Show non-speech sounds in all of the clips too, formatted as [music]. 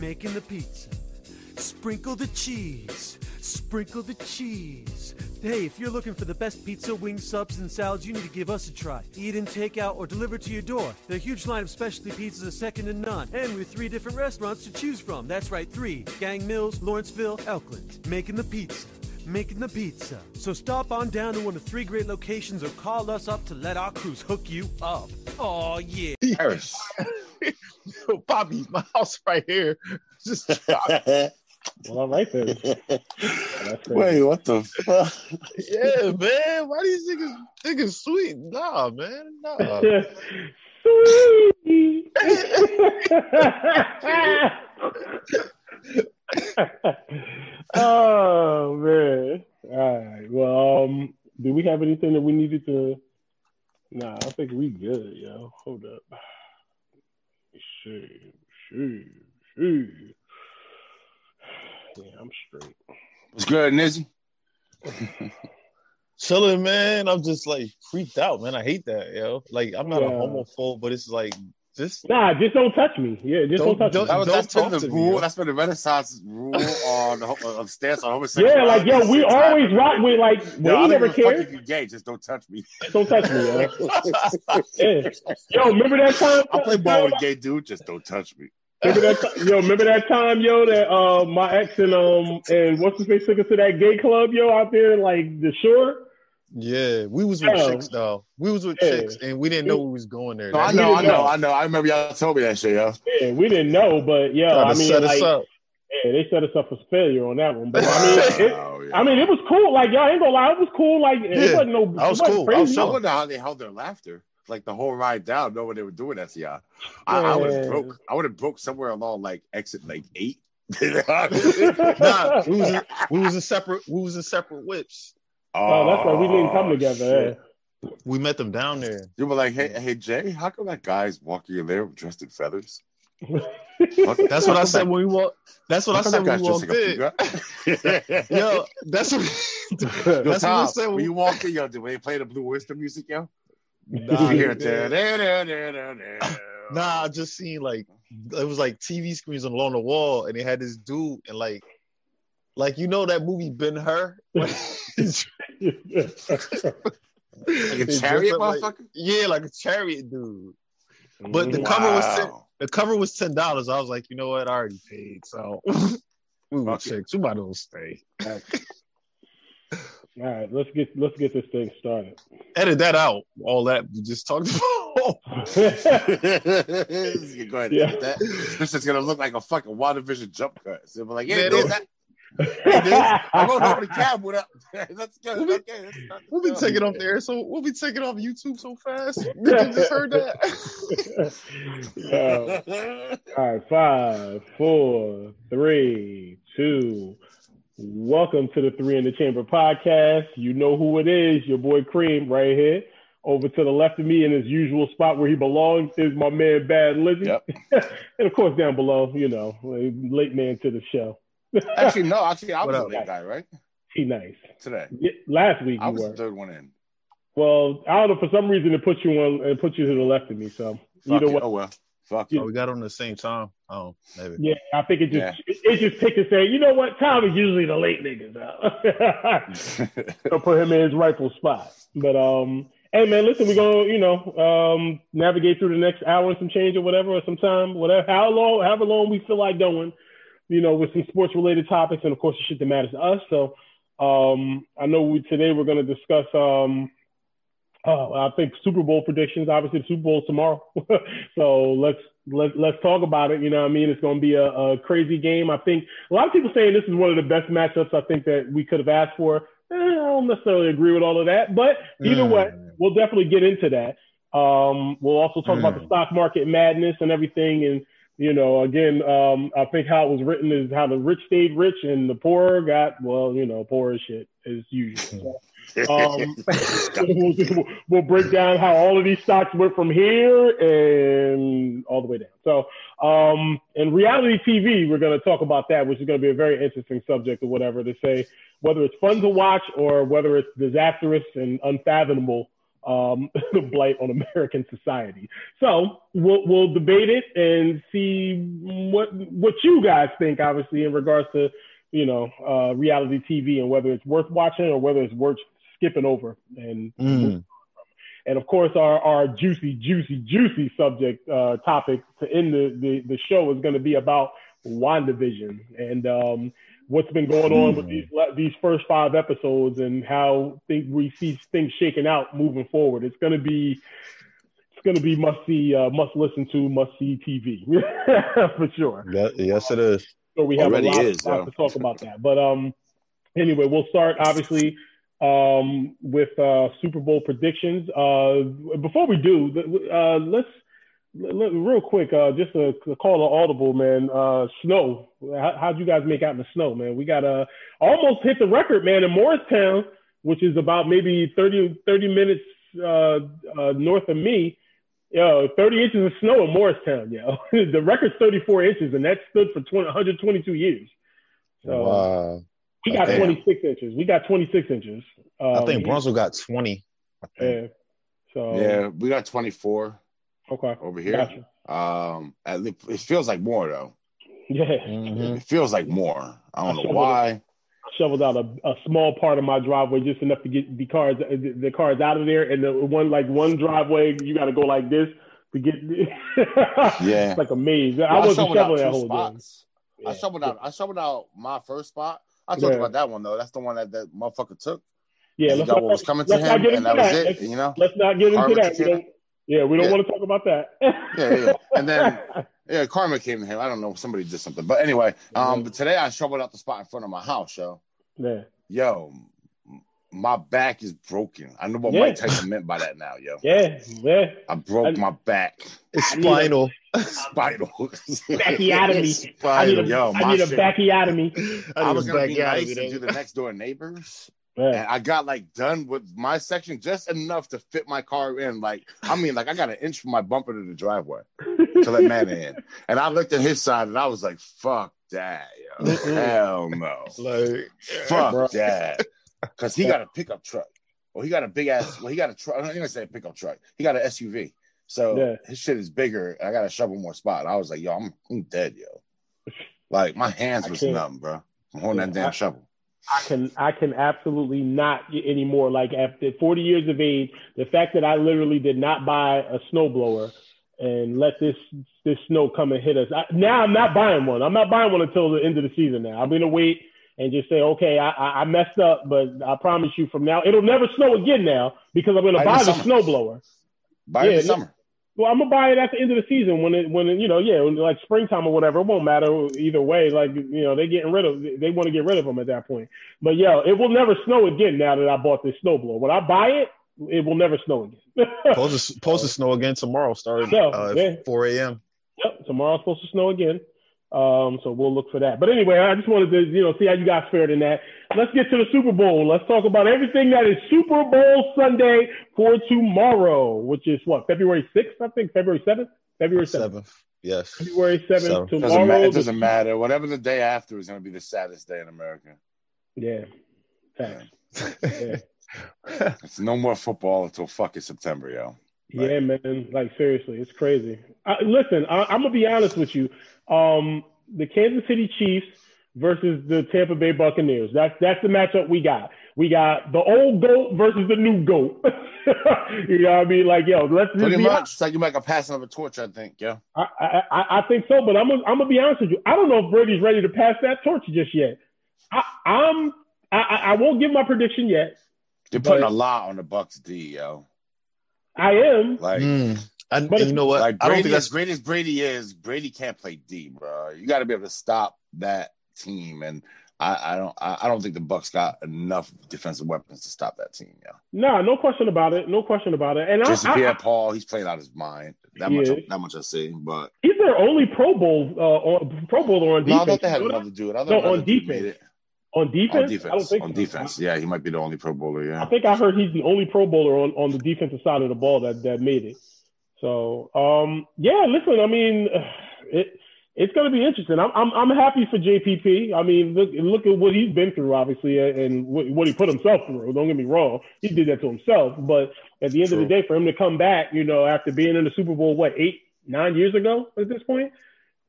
making the pizza. Sprinkle the cheese. Sprinkle the cheese. Hey, if you're looking for the best pizza, wings, subs, and salads, you need to give us a try. Eat in, take out, or deliver to your door. Their huge line of specialty pizzas is second to none. And with three different restaurants to choose from. That's right, three. Gang Mills, Lawrenceville, Elkland. Making the pizza. Making the pizza. So stop on down to one of three great locations or call us up to let our crews hook you up. Oh, yeah. Harris. [laughs] Yo, [laughs] Bobby, my house right here. [laughs] Just [laughs] Well, I like this. That's crazy. Wait, what the fuck? yeah, man. Why these niggas think it's sweet? Nah, man. Nah. Sweet. oh man. All right. Well, um, do we have anything that we needed to? Nah, I think we good, yo. Hold up. See, see, see. Yeah, I'm straight. What's good, Nizzy? [laughs] Chilling, man. I'm just like freaked out, man. I hate that, yo. Like, I'm not a Yeah. homophobe, but it's like just Nah, just don't touch me. Yeah, just don't, Don't- touch don't- me. That was, Don't that's been the to me, rule. That's been the Renaissance rule on the stance on homosexuality. Yeah, like yo, we always time. rock with like Yo, we I don't never give a fuck cared. if you're gay. Just don't touch me. Don't touch me, yo. [laughs] Yeah. Yo, remember that time? I'll play ball with a gay dude. Just don't touch me. Remember that? Time, yo, remember that time, yo, that uh, my ex and um and what's his face took us to that gay club, yo, out there like the shore. Yeah. We was with Yeah. chicks though. We was with Yeah. chicks, and we didn't know we was going there. No, I know, I know, know. I know. I remember y'all told me that shit, yo. Yeah, we didn't know, but yeah, I mean, set us like, up. yeah, they set us up for failure on that one. But I mean, [laughs] it, [laughs] Oh, yeah. I mean, it was cool. Like y'all ain't gonna lie, it was cool. Like it Yeah, wasn't no, I was it wasn't cool. I Crazy. was I wonder how they held their laughter. Like the whole ride down, know what they were doing that to y'all. I, I would have broke. I would have broke somewhere along like exit like eight. [laughs] Nah, we was in, we was in separate. We was in separate whips. Oh, that's why we didn't come Oh, together. shit. We met them down there. You were like, hey, hey, Jay, how come that guy's walking in there dressed in feathers? [laughs] That's what I said when we walked. That's what I said when we walked in. cougar? [laughs] Yo, that's what. [laughs] Yo, that's what I said. when When you walk in, yo, did they play the Blue Oyster music, yo? Nah, you hear it yeah. there. Nah, I just seen like it was like TV screens along the wall, and they had this dude, and like, like you know that movie Ben Hur. [laughs] Like a chariot, dress up like- motherfucker? yeah, like a chariot dude. But the cover was ten, the cover was ten dollars. I was like, you know what? I already paid, so [laughs] we were Fuck it. chicks. We might as well stay. All right, let's get let's get this thing started. Edit that out. All that we just talked [laughs] about. Go ahead. Yeah. That, this is gonna look like a fucking Wild Vision jump cut. So we're like, yeah, Man, there's don't- that. Hey, [laughs] dude, I rode the cab. What? Let's go. We'll be- Okay, let's start We'll be taking off there, so we'll be taking off YouTube so fast. [laughs] Nigga just heard that. [laughs] Yo. All right, five, four, three, two. Welcome to the Three in the Chamber podcast. You know who it is, your boy Cream right here. Over to the left of me in his usual spot where he belongs is my man Bad Lizzie. Yep. and of course down below, you know, late man to the show. Actually, no. Actually, I was What a late guy, right? he nice. Today, Yeah, Last week I you was were. the third one in. Well, I don't know. For some reason, it put you on. It put you to the left of me. So Fuck either it. way, Oh well. Fuck Oh, we got on the same time. Oh, maybe. yeah, I think it just it, it just picked and said, you know what? Tom is usually the late niggas out. [laughs] so put him in his rightful spot. But um, hey man, listen, we're gonna you know um navigate through the next hour and some change or whatever, or some time, whatever, how long, however long we feel like going. You know, with some sports related topics and of course the shit that matters to us. So um, I know we today we're gonna discuss um. Uh, I think Super Bowl predictions. Obviously, the Super Bowl tomorrow, [laughs] so let's let let's talk about it. You know, what I mean, it's going to be a, a crazy game. I think a lot of people saying this is one of the best matchups. I think that we could have asked for. Eh, I don't necessarily agree with all of that, but either way, we'll definitely get into that. Um, we'll also talk about the stock market madness and everything. And, you know, again, um, I think how it was written is how the rich stayed rich and the poor got, well, you know, poor as shit as usual. Um, we'll, [laughs] [laughs] we'll break down how all of these stocks went from here and all the way down. So, um, in reality TV, we're going to talk about that, which is going to be a very interesting subject or whatever to say whether it's fun to watch or whether it's disastrous and unfathomable um, [laughs] the blight on American society. So we'll we'll debate it and see what what you guys think, obviously, in regards to you know uh, reality TV and whether it's worth watching or whether it's worth skipping over. And Mm. and of course, our, our juicy, juicy, juicy subject uh, topic to end the, the, the show is going to be about WandaVision and um, what's been going on with these these first five episodes and how think we see things shaking out moving forward. It's going to be it's going to be must see, uh, must listen to, must see TV [laughs] for sure. Yeah, yes, it is. So we have Already a lot, is, lot to talk about that. But um, anyway, we'll start obviously um, with uh, Super Bowl predictions. Uh, before we do, uh, let's let, real quick, uh, just a, a call to audible, man. Uh, snow. How, how'd you guys make out in the snow, man? We got uh, almost hit the record, man, in Morristown, which is about maybe 30, 30 minutes uh, uh, north of me. Yo, 30 inches of snow in Morristown, yo. [laughs] the record's 34 inches, and that stood for 20, 122 years. So wow. we got Damn. 26 inches. We got 26 inches. Um, I think Brunswick got 20. I think. Yeah. So Yeah, we got 24 Okay. over here. Gotcha. Um, at least it feels like more though. Yeah. Mhm. It feels like more. I don't know Shovel why. shoveled out a, a small part of my driveway just enough to get the cars the, the cars out of there and the one like one driveway you got to go like this to get [laughs] Yeah. it's like a maze i Well, I wasn't shoveled out shoveling that two whole day spots. I Yeah. shoveled out. I shoveled out my first spot. I talked Yeah. about that one though. That's the one that that motherfucker took. yeah and he let's got not, what was coming to let's not him, and into that was it. Let's, You know. let's not get into Karma that we came- don't, yeah we don't Yeah. want to talk about that Yeah, yeah. And then [laughs] yeah, karma came to him. I don't know. Somebody did something, but anyway. Um, Mhm. but today I shoveled out the spot in front of my house, yo. yeah Yo, my back is broken. I know what Yeah. Mike Tyson meant by that now, yo. [laughs] yeah yeah I broke I- my back. It's I need a- spinal. Spinal. [laughs] Bacchiotomy. I need a, Yo, I my need a shit- bacchiotomy. I was gonna be out of nice it. and do the next door neighbors. Yeah. And I got like done with my section just enough to fit my car in. Like, I mean, like I got an inch from my bumper to the driveway to let man [laughs] in. And I looked at his side and I was like, fuck that, yo. Hell no. Like, Fuck bro. that. [laughs] Because he got a pickup truck. Well, he got a big ass, well, he got a truck. I'm not gonna say a pickup truck. He got an SUV. So Yeah. his shit is bigger. I got to shovel more spot. I was like, yo, I'm, I'm dead, yo. Like my hands was numb, bro. I'm holding that damn I- shovel. I can I can absolutely not get anymore. Like after 40 years of age, the fact that I literally did not buy a snowblower and let this this snow come and hit us. I, now I'm not buying one. I'm not buying one until the end of the season. Now I'm gonna wait and just say, okay, I, I messed up, but I promise you, from now it'll never snow again now because I'm gonna Buy buy the the snowblower. By the summer. Well, I'm gonna buy it at the end of the season when it when it, you know yeah like springtime or whatever. It won't matter either way. Like you know they getting rid of they want to get rid of them at that point. But yeah, it will never snow again now that I bought this snowblower. When I buy it, it will never snow again. [laughs] supposed to, supposed to snow again tomorrow, starting uh, yeah. 4 a.m. yep, tomorrow's supposed to snow again. Um, so we'll look for that. But anyway, I just wanted to you know see how you guys fared in that. Let's get to the Super Bowl. Let's talk about everything that is Super Bowl Sunday for tomorrow, which is what February sixth, I think February seventh, February seventh, Seventh. Yes. February seventh. Seventh. Doesn't Tomorrow, ma- it doesn't matter. Whatever the day after is going to be the saddest day in America. Yeah. Facts. Yeah. [laughs] It's no more football until fucking September, yo. Yeah, man. Like seriously, it's crazy. I, listen, I, I'm gonna be honest with you. Um, the Kansas City Chiefs versus the Tampa Bay Buccaneers. That's that's the matchup we got. We got the old goat versus the new goat. [laughs] you know what I mean? Like, yo, let's just Pretty be much. It's like you make a passing of a torch, I think, yo. I, I, I I think so, but I'm gonna, I'm gonna be honest with you. I don't know if Brady's ready to pass that torch just yet. I, I'm I, I I won't give my prediction yet. You're putting a lot on the Bucks D, yo. I am. Like, Mm. And, But and you know what? like I don't Brady, think as that's great as Brady is, Brady can't play D, bro. You got to be able to stop that team, and I, I don't, I, I don't think the Bucks got enough defensive weapons to stop that team, yo. No, no question about it. No question about it. And I, Jason I, Pierre-Paul, he's playing out his mind. That much, is. that much I see. But He's their only Pro Bowl uh, on, Pro Bowler on defense. no, I defense. thought they had You know another dude. I thought No, on defense. made it. on defense? On I don't defense. think On so. defense. Yeah, he might be the only Pro Bowler. Yeah. I think I heard he's the only Pro Bowler on, on the defensive side of the ball that, that made it. So, um, yeah, listen, I mean, it it's going to be interesting. I'm, I'm I'm happy for JPP. I mean, look look at what he's been through, obviously, and what, what he put himself through. Don't get me wrong, he did that to himself. But at the end True. of the day, for him to come back, you know, after being in the Super Bowl, what eight nine years ago at this point,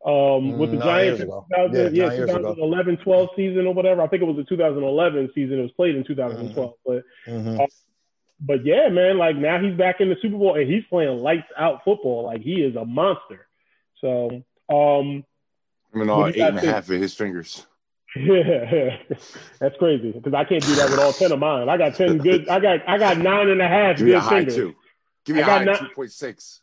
um, with the Nine Giants. Yeah, yeah, nine years ago. 2011, 12 season or whatever. I think it was the 2011 season. It was played in 2012, but Mhm. But yeah, man, like now he's back in the Super Bowl and he's playing lights out football. Like he is a monster. So, um, I mean, all eight and a half do eight you and a guys think? half of his fingers. yeah, [laughs] that's crazy because I can't do that with all ten of mine. I got ten good. I got I got nine and a half Give me a good high fingers. two. Give me I a high two point six.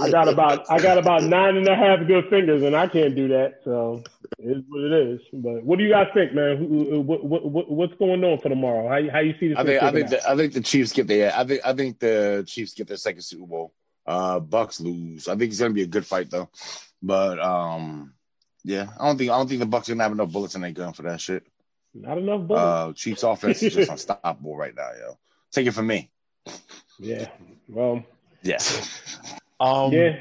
I got about I got about nine and a half good fingers, and I can't do that. So it's what it is. But what do you guys think, man? Who- What, what, what, what's going on for tomorrow? How you- how you see this? I think I think the, I think the Chiefs get their I think I think the Chiefs get their second Super Bowl. Uh Bucks lose. I think it's gonna be a good fight though. But um yeah, I don't think I don't think the Bucks are gonna have enough bullets in their gun for that shit. not enough bullets. Uh Chiefs offense is just [laughs] unstoppable right now, yo. Take it from me. Yeah. Well. Yeah. Um, yeah.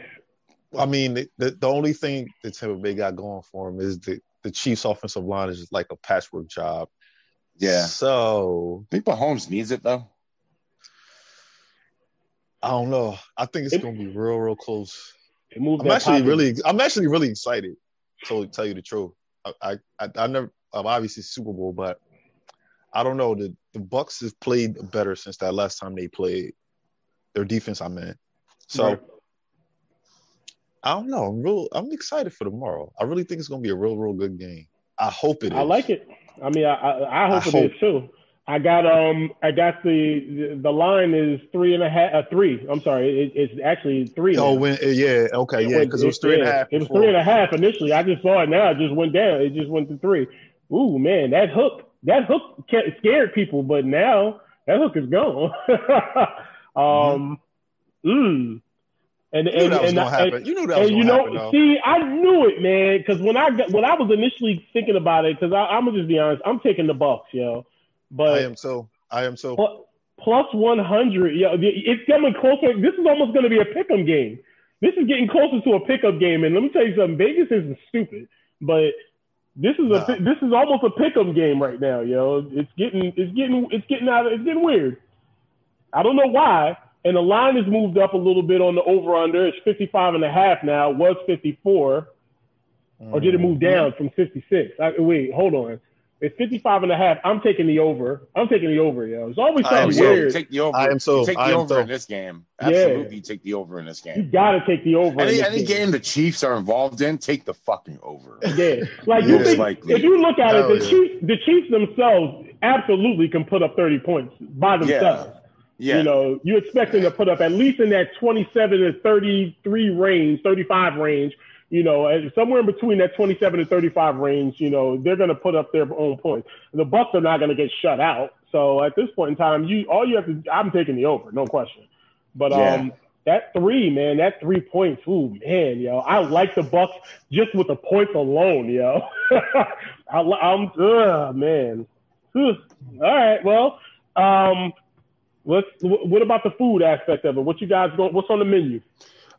I mean, the, the, the only thing that Tampa Bay got going for him is the, the Chiefs' offensive line is just like a patchwork job. Yeah. So I think Mahomes needs it though. I don't know. I think it's It- gonna be real, real close. It moved I'm actually pocket. really, I'm actually really excited. To tell you the truth, I, I, I, I never, I'm obviously Super Bowl, but I don't know. The the Bucks have played better since that last time they played. Their defense, I mean. So Right. I don't know. I'm real. I'm excited for tomorrow. I really think it's gonna be a real, real good game. I hope it is. I like it. I mean, I I, I hope I it hope. is too. I got um I got the the, line is three and a half uh, three. I'm sorry, it, it's actually three. Oh, now. when, yeah, okay, yeah, because it was three and a half. It was three and a half initially. I just saw it now. It just went down. It just went to three. Ooh man, that hook that hook ca- scared people, but now that hook is gone. [laughs] um, mm. and You knew and was and, happen. you knew that was and you know, happen. though. see, I knew it, man. Because when I got, when I was initially thinking about it, because I'm gonna just be honest, I'm taking the Bucks, yo. But I am so. I am so. pl- plus 100, yo, it's coming closer. This is almost gonna be a pick'em game. This is getting closer to a pickup game, and let me tell you something. Vegas isn't stupid, but this is Nah. a this is almost a pick'em game right now, yo. It's getting it's getting it's getting out of it's getting weird. I don't know why. And the line has moved up a little bit on the over under. It's 55 and a half now. It was 54. Or did it move mm-hmm. down from 56? I, wait, hold on. It's 55 and a half. I'm taking the over. I'm taking the over, yo. It's always I am something so- weird. Take the over. I am so- Take the over so- in this game. Yeah. Absolutely, take the over in this game. You gotta take the over. Any this any game the Chiefs are involved in, take the fucking over. Yeah, like you [laughs] think likely. if you look at Hell it, the yeah. Chiefs, the Chiefs themselves absolutely can put up 30 points by themselves. Yeah, You know, you expect them to put up at least in that 27 to 33 range, 35 range. You know, somewhere in between that 27 to 35 range. You know, they're going to put up their own points. The Bucks are not going to get shut out. So at this point in time, you all you have to. I'm taking the over, no question. But Yeah. um, that three, man, that three points, ooh, man, yo, I like the Bucks just with the points alone, yo. [laughs] I, I'm, ugh, man. Ugh. All right, well, um, let's. What about the food aspect of it? What you guys going? What's on the menu?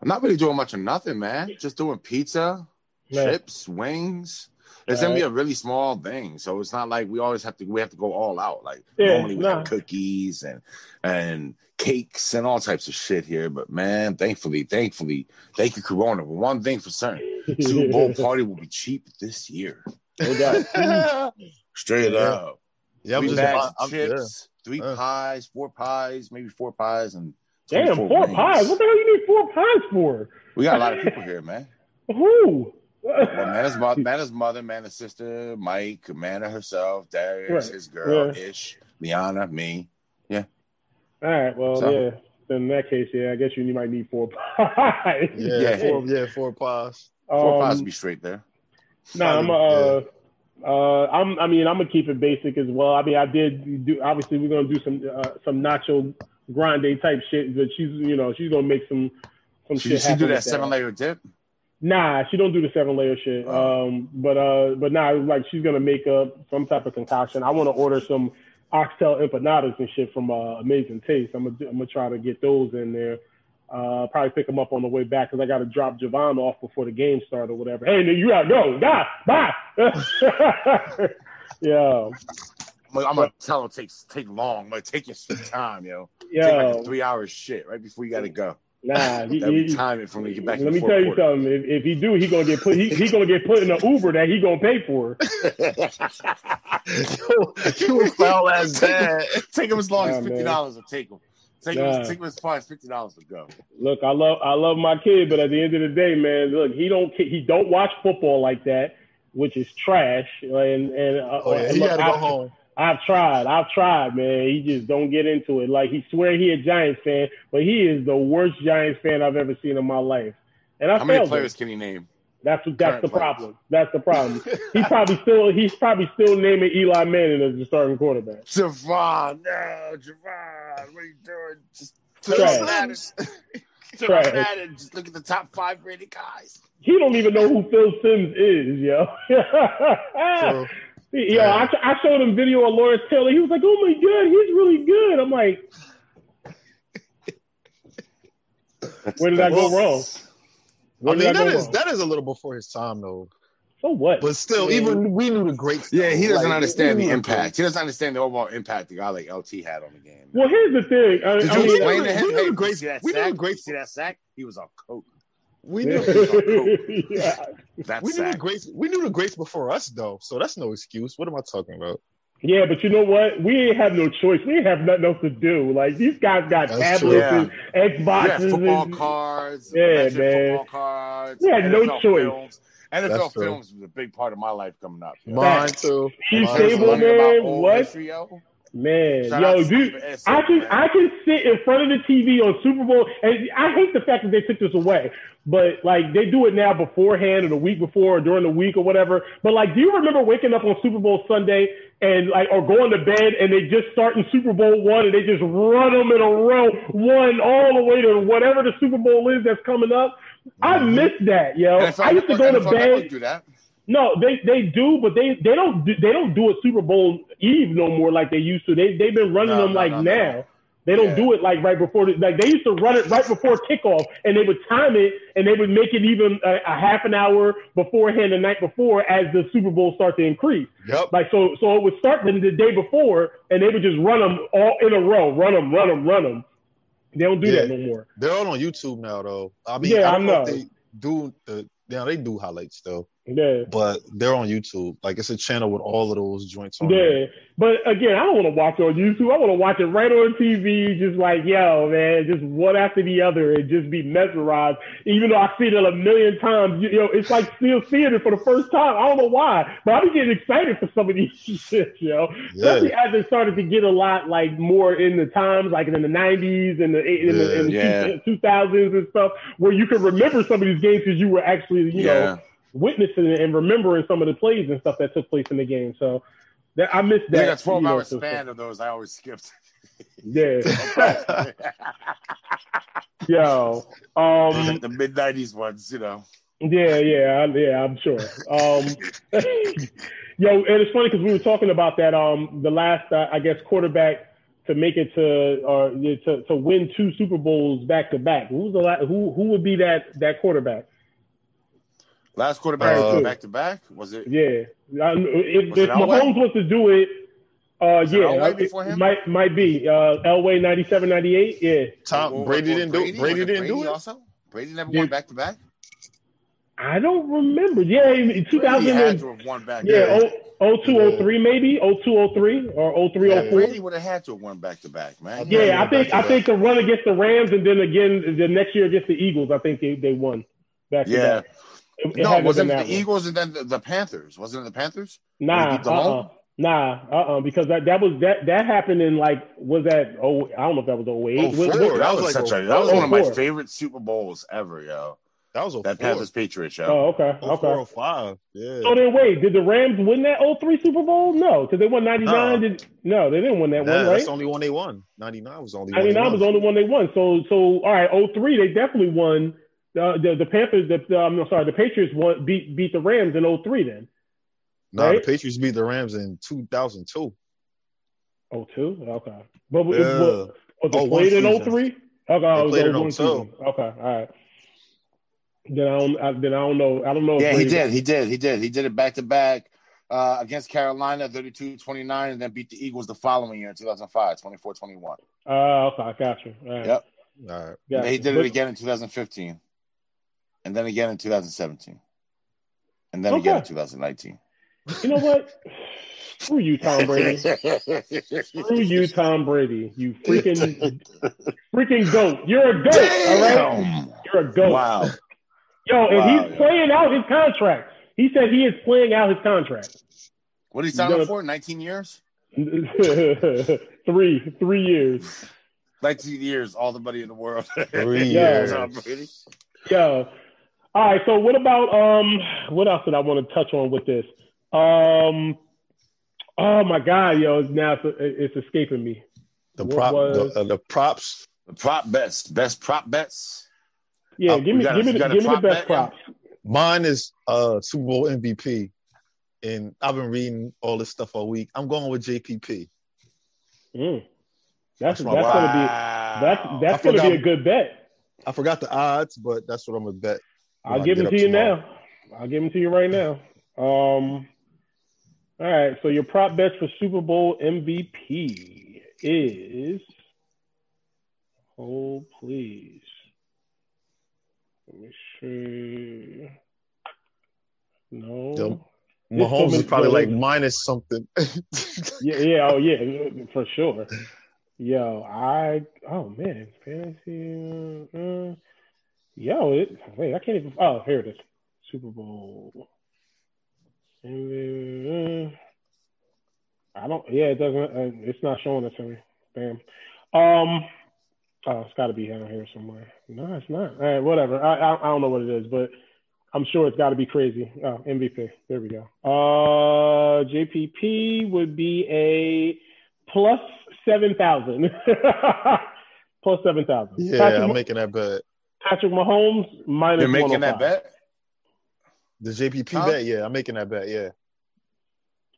I'm not really doing much of nothing, man. Just doing pizza, Man. chips, wings. It's gonna be a really small thing, so it's not like we always have to. We have to go all out. Like Yeah, normally we nah. have cookies and and cakes and all types of shit here. But man, thankfully, thankfully, thank you, Corona. But one thing for certain, Super Bowl [laughs] party will be cheap this year. No. [laughs] Straight Yeah. up. yeah, I'm three just. bags I'm, of yeah. chips, three Uh. pies, four pies, maybe four pies, and Damn, 24 four wings. pies. What the hell you need four pies for? We got a lot of [laughs] people here, man. Who? Well, Mana's mother, Mana's mother, Mana's sister, Mike, Mana herself, Darius, Right. his girl, Yeah. Ish, Liana, me. Yeah. All right. Well, So- yeah. In that case, yeah, I guess you might need four [laughs] pies. Yeah, Yeah. four, yeah, four pies. Four Um, pies would be straight there. No, I'm uh, uh, I'm. I mean, I'm gonna keep it basic as well. I mean, I did do. Obviously, we're gonna do some uh, some Nacho Grande type shit, but she's you know she's gonna make some some She, shit. she do that seven layer dip. Nah, she don't do the seven layer shit. Oh. Um, but uh, but nah, like she's gonna make up some type of concoction. I want to order some oxtail empanadas and shit from uh, Amazing Taste. I'm gonna I'm gonna try to get those in there. Uh, probably pick them up on the way back because I got to drop Javon off before the game starts or whatever. Hey, you gotta go. Bye. [laughs] Bye. yeah. I'm, like, I'm gonna tell him take take long. I'm gonna take your sweet time, yo. Yeah. Like three hours shit right before you gotta go. Nah, he, That he, would time it for me to get back. let me tell you quarter. something. If, if he do, he gonna get put. He, he gonna get put in an Uber that he gonna pay for. [laughs] [laughs] you a foul ass dad. Take him as long Nah, as fifty dollars to take him. Take Nah. him, take him as far as fifty dollars to go. Look, I love I love my kid, but at the end of the day, man, look, he don't he don't watch football like that, which is trash. And and uh, Oh yeah, he look, had to go I've- home. I've tried. I've tried, man. He just don't get into it. Like he swear he a Giants fan, but he is the worst Giants fan I've ever seen in my life. And I How many players him. can he name? That's that's current the players? problem. That's the problem. [laughs] He probably still he's probably still naming Eli Manning as the starting quarterback. Javon, no, Javon, what are you doing? Just Trash. throw [laughs] Madden. Trash. Madden. Just look at the top five rated guys. He don't even know who Phil Simms is, yo. [laughs] So, Yo, I, I showed him video of Lawrence Taylor. He was like, "Oh my god, he's really good." I'm like, Where did I go wrong? I mean, did I that go is wrong? that is a little before his time though. so what? But still, Yeah. even we knew the great. Stuff. Yeah, he doesn't Like, understand we the impact. He doesn't understand the overall impact the guy like LT had on the game. well, here's the thing. I, Did I you mean, explain to him? we knew Hey, the you great- see that we knew the sack? great- See that sack? He was on coke. [laughs] [laughs] We knew yeah. That we knew the grace. We knew the greats before us though, so that's no excuse. What am I talking about? yeah, but you know what? We ain't have no choice. We ain't have nothing else to do. Like these guys got That's tablets true. and Yeah, Xboxes. football and, cards. Yeah, man. Football cards. We had no choice. Films. NFL That's true. films was a big part of my life coming up. yo. Mine too. Chiefs Mine Learning too. table, about man. old What? history, yo. Man, Shout yo, dude. I can man. I can sit in front of the TV on Super Bowl, and I hate the fact that they took this away. But like they do it now beforehand or the week before or during the week or whatever. But like, do you remember waking up on Super Bowl Sunday and like or going to bed and they just starting Super Bowl one and they just run them in a row, one all the way to whatever the Super Bowl is that's coming up? I miss that, yo. I used to go to bed. No, they they do, but they they don't do, they don't do a Super Bowl Eve no more like they used to. They they've been running No, them no, like no, no. now. They don't Yeah. do it like right before. The, like they used to run it right before kickoff, and they would time it, and they would make it even a, a half an hour beforehand the night before as the Super Bowl start to increase. Yep. Like so, so it would start the the day before, and they would just run them all in a row, run them, run them, run them. They don't do that no more. They're all on YouTube now though. I mean, Yeah, I I know. know. they do uh, the. Yeah, they do highlights still, Yeah. but they're on YouTube. Like it's a channel with all of those joints on. there. Yeah, but again, I don't want to watch it on YouTube. I want to watch it right on TV, just like yo, man, just one after the other, and just be mesmerized. Even though I've seen it a million times, you know, it's like still seeing it for the first time. I don't know why, but I'm getting excited for some of these [laughs] shit, yo. Especially as it started to get a lot like more in the times, like in the '90s and the in the, in the Yeah. 2000s and stuff, where you can remember some of these games because you were actually, you know, Yeah. Witnessing and remembering some of the plays and stuff that took place in the game. So that I missed that. Got a 12 you hour span of those. I always skipped. [laughs] Yeah. [laughs] Yo. Um. the mid 90s ones, you know. Yeah. Yeah. I- Yeah. I'm sure. Um. [laughs] yo, and it's funny because we were talking about that. Um. The last, uh, I guess, quarterback to make it to or yeah, to to win two Super Bowls back to back. Who's the last, who who would be that that quarterback? Last quarterback Uh, back to back was it? Yeah. I, if Was if it Mahomes was to do it. Uh, Was it yeah, Elway it before him? might might be uh, Elway 97, 98. Yeah, Tom Or- or- Brady or didn't do Brady? it. Brady didn't do Brady it. Also, Brady never Yeah. won back to back. I don't remember. Yeah, in Brady 2000 had to have won back. yeah, to oh, 02, 03 maybe, 02, 03 or 03, Yeah, Brady would have had to have won back to back, man. Yeah, Yeah, I think I back-to-back. think the run against the Rams and then again the next year against the Eagles, I think they, they won back to Yeah. back. It, it No, had wasn't been it that the one. Eagles and then the, the Panthers? Wasn't it the Panthers? Nah, beat uh-uh. Nah, uh-uh, because that, that was that that happened in like was that oh I don't know if that was 08. Oh, Was- four. was- that, that was, was like such a- a that was oh, one of my favorite Super Bowls ever, yo. That was a That. Panthers Patriots show. oh, okay, Oh, four okay. or five. Yeah. So then wait, did the Rams win that 03 Super Bowl? No, because they won 99. No. Did, no, they didn't win that Nah, one, right? That's the only one they won. Ninety nine was the only one. they 99 was the only one they won. So, so all right, 03, they definitely won. Uh, the the Panthers, the I'm sorry, the Patriots won beat beat the Rams in 03 then. No, right? the Patriots beat the Rams in two thousand two. 02? Okay. But was, Yeah. was, was it Oh, one played in 03? Okay, oh, They played in 02. season. Okay, all right. Then I don't. I, then I don't know. I don't know. Yeah, he Brady- did. He did. He did. He did it back to back uh, against Carolina, 32-29, and then beat the Eagles the following year in 2005, 24-21. Uh, okay, I got you. All right. Yep. All right. Yeah, he did it again in 2015, and then again in 2017, and then Okay. again in 2019. You know what? Screw you, Tom Brady. Screw [laughs] you, Tom Brady. You freaking [laughs] freaking goat. You're a goat. All right. You're a goat. Wow. Yo, and Wow, he's yo. playing out his contract. He said he is playing out his contract. What did he sign Gonna- up for? 19 years? [laughs] three, three years. 19 years, all the money in the world. Three Yeah. years. Tom Brady. Yo. All right. So what about um? What else did I want to touch on with this? Um. Oh my God, yo! Now it's, it's escaping me. The What prop, was- the, uh, the props. The prop bets, best prop bets. Yeah, Oh, give me, got a- give me, the, give me the best bet, props. Mine is uh Super Bowl MVP, and I've been reading all this stuff all week. I'm going with JPP. Mm. That's That's that's my gonna wow. be that's that's I gonna be a good bet. I forgot the odds, but that's what I'm gonna bet. I'll give them to you tomorrow. now. I'll give them to you right now. Um, all right. So your prop bets for Super Bowl MVP is hold please. Let me see. No. Yep. Mahomes is probably like minus something. [laughs] Yeah, yeah, oh yeah, for sure. Yo, I oh man, fantasy. Uh, yo, it, wait, I can't even. Oh, here it is. Super Bowl. I don't. Yeah, it doesn't. Uh, it's not showing it to me. Damn. Um. Oh, it's got to be down here somewhere. No, it's not. All right, whatever. I, I I don't know what it is, but I'm sure it's got to be crazy. Oh, MVP. There we go. Uh, JPP would be a plus seven thousand. [laughs] plus seven thousand. yeah, Patrick, I'm making that bet. Patrick Mahomes minus You're making that bet? The JPP Huh? bet, yeah, I'm making that bet. Yeah,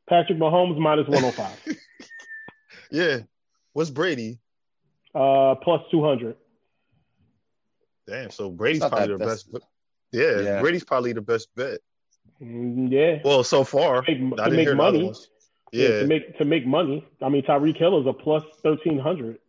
Patrick Mahomes minus 105. [laughs] yeah. What's Brady? uh, plus 200. Damn, so Brady's probably the that's- best. Yeah, Yeah. Brady's probably the best bet. Mm, Yeah. Well, so far, To make, I to didn't make hear money. Yeah. Yeah, To make to make money. I mean, Tyreek Hill is a plus 1300. I'd,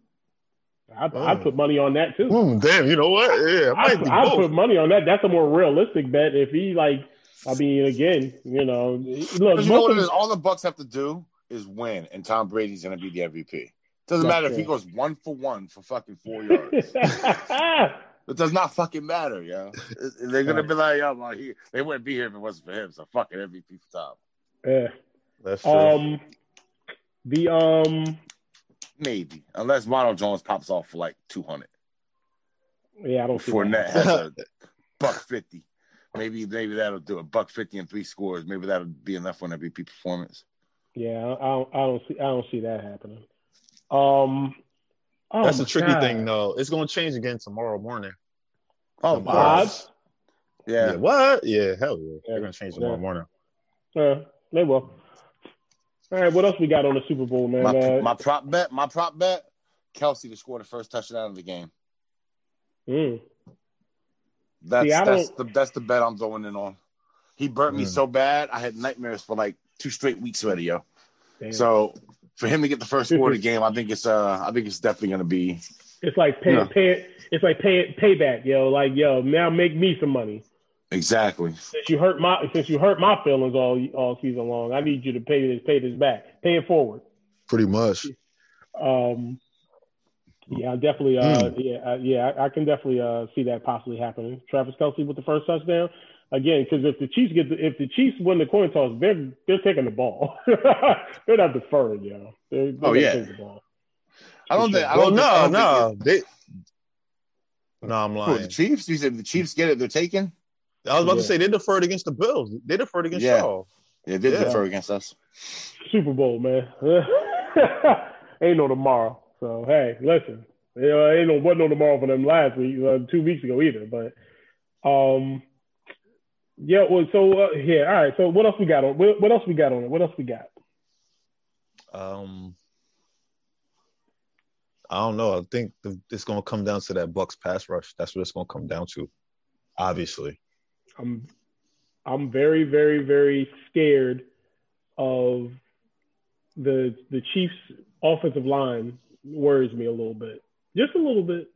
I'd Oh. put money on that too. Hmm, damn, you know what? Yeah, I I'd, I'd put money on that. That's a more realistic bet. If he like, I mean, again, you know, look, you know most what of it is? All the Bucks have to do is win, and Tom Brady's going to be the MVP. Doesn't matter if he goes one for one for fucking four yards. [laughs] it does not fucking matter, yo. They're going to be like, yo, well, he, they wouldn't be here if it wasn't for him. So fucking MVP for Tom. yeah. That's true. Um, the um, Maybe. Unless Ronald Jones pops off for like 200. yeah, I don't see that. Fournette has a [laughs] buck 50. Maybe maybe that'll do a buck 50 and three scores. Maybe that'll be enough for an MVP performance. Yeah, I don't, I don't see, I don't see that happening. Um, oh That's a tricky God. thing, though. It's gonna change again tomorrow morning. Oh, The my odds? Yeah. Yeah. what? Yeah, hell yeah. They're gonna change tomorrow Yeah. morning. Uh, they will. All right, what else we got on the Super Bowl, man? My, Uh, my prop bet, my prop bet, Kelce to score the first touchdown of the game. mm, That's See, that's the that's the bet I'm going in on. He burnt me Mm. so bad, I had nightmares for like two straight weeks already, yo. damn. So for him to get the first score of the [laughs] game, I think it's uh I think it's definitely gonna be it's like pay, Yeah. pay, it's like pay, payback, yo. Like, yo, now make me some money. Exactly. Since you hurt my, since you hurt my feelings all all season long, I need you to pay this, pay this back, pay it forward. Pretty much. Um, yeah, I definitely. Uh, Hmm. Yeah, uh, yeah, I, I can definitely uh, see that possibly happening. Travis Kelce with the first touchdown again, because if the Chiefs get the, if the Chiefs win the coin toss, they're they're taking the ball. [laughs] they're not deferring, yo. They're, they're Oh, yeah. take the ball. I don't think I Well, don't think, I no, don't no. think They No, I'm lying. Who, the. Chiefs? You said the Chiefs get it, they're taking? I was about Yeah. to say they deferred against the Bills. They deferred against Yeah. y'all. They did Yeah. defer against us. Super Bowl, man. [laughs] ain't no tomorrow. So hey, listen, you know, ain't no wasn't no tomorrow for them last week, uh, two weeks ago either. But um, yeah. Well, so uh, yeah. All right. So what else we got on? What, what else we got on it? What else we got? Um, I don't know. I think the, it's going to come down to that Bucks pass rush. That's what it's going to come down to. Obviously, I'm I'm very very very scared of the the Chiefs offensive line worries me a little bit. Just a little bit.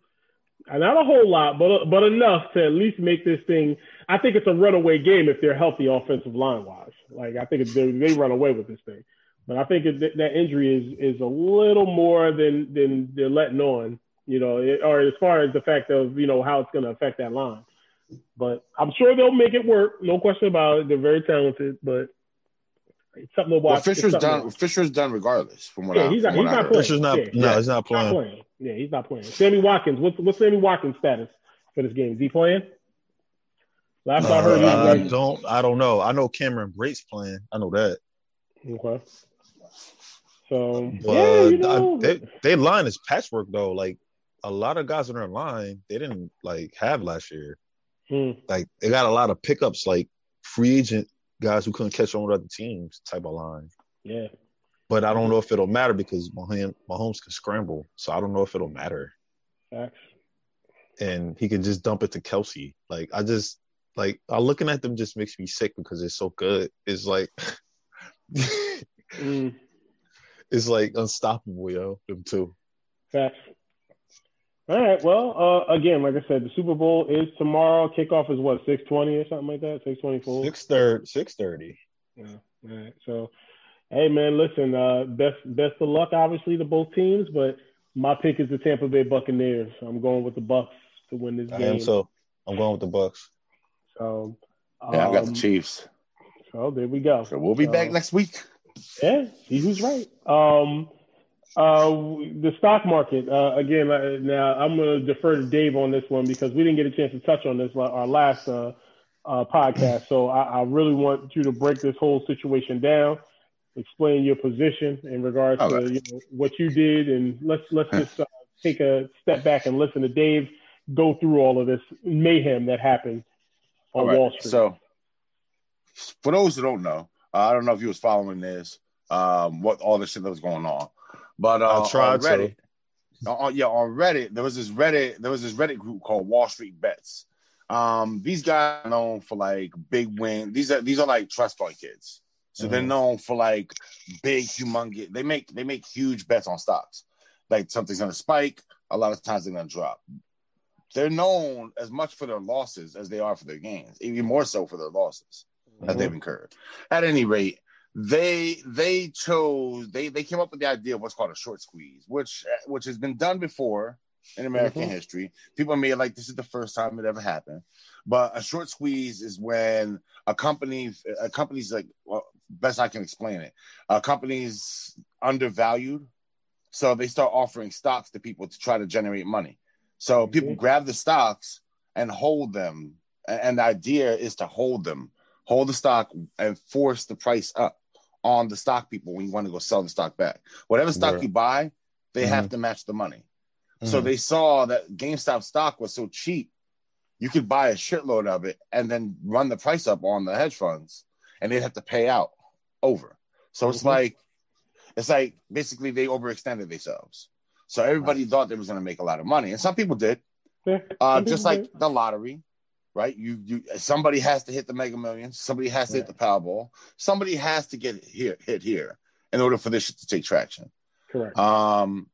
Not a whole lot, but but enough to at least make this thing. I think it's a runaway game if they're healthy offensive line wise. Like I think they, they run away with this thing. But I think that injury is is a little more than than they're letting on, you know, or as far as the fact of you know how it's going to affect that line. But I'm sure they'll make it work, no question about it. They're very talented, but it's something to watch. Well, Fisher's done. Fisher's done regardless. From what yeah, I, he's not, he's not playing. Fisher's not. Yeah, no, yeah. he's not playing. not playing. Yeah, he's not playing. Sammy Watkins. What's what's Sammy Watkins' status for this game? Is he playing? Last I heard, Uh, I he's don't. I don't know. I know Cameron Brate's playing. I know that. okay. So But yeah, you know, I, they, they line is patchwork though. Like a lot of guys in their line, they didn't like have last year. Hmm. Like they got a lot of pickups, like free agent guys who couldn't catch on with other teams type of line. yeah. But I don't know if it'll matter because Mahomes, Mahomes can scramble, so I don't know if it'll matter. Facts. And he can just dump it to Kelce. Like I just like I looking at them just makes me sick because it's so good. It's like [laughs] Mm, it's like unstoppable, yo. Them two. facts. All right. Well, uh, again, like I said, the Super Bowl is tomorrow. Kickoff is what six twenty or something like that. Six twenty four. Six thirty. Six thirty. Yeah. All right. So, hey man, listen. Uh, best best of luck, obviously, to both teams. But my pick is the Tampa Bay Buccaneers. I'm going with the Bucks to win this I game. am so. I'm going with the Bucks. So, Yeah, I got the um, Chiefs. So there we go. So we'll be So, back next week. Yeah, see who's right. Um, uh, the stock market uh, again. Uh, now I'm going to defer to Dave on this one because we didn't get a chance to touch on this our last uh, uh, podcast. So I, I really want you to break this whole situation down, explain your position in regards All to right. you know, what you did, and let's let's just uh, take a step back and listen to Dave go through all of this mayhem that happened on right, Wall Street. So, for those who don't know, uh, I don't know if you was following this, um, what all the shit that was going on, but uh, I tried on to. Reddit, uh, yeah, on Reddit there was this Reddit there was this Reddit group called Wall Street Bets. Um, these guys are known for like big win. These are these are like trust fund kids, so they're Mhm. known for like big, humongous. They make they make huge bets on stocks. Like something's gonna spike, a lot of times they're gonna drop they're known as much for their losses as they are for their gains, even more so for their losses that they've incurred. At any rate, they they chose they they came up with the idea of what's called a short squeeze, which which has been done before in American Mhm. history. People may like this is the first time it ever happened, but a short squeeze is when a company a company's like well, best I can explain it. A company's undervalued, so they start offering stocks to people to try to generate money. So people Mhm. grab the stocks and hold them, and the idea is to hold them, hold the stock, and force the price up on the stock people when you want to go sell the stock back. Whatever stock Right. you buy, they Mhm. have to match the money. So Mhm. they saw that GameStop stock was so cheap, you could buy a shitload of it and then run the price up on the hedge funds, and they'd have to pay out over. So it's Mhm. like, it's like basically they overextended themselves. So everybody thought they was going to make a lot of money, and some people did. Yeah, Uh, just like the lottery, right? You you somebody has to hit the Mega Millions, somebody has to hit the Powerball, somebody has to get here hit here in order for this shit to take traction. correct. Um,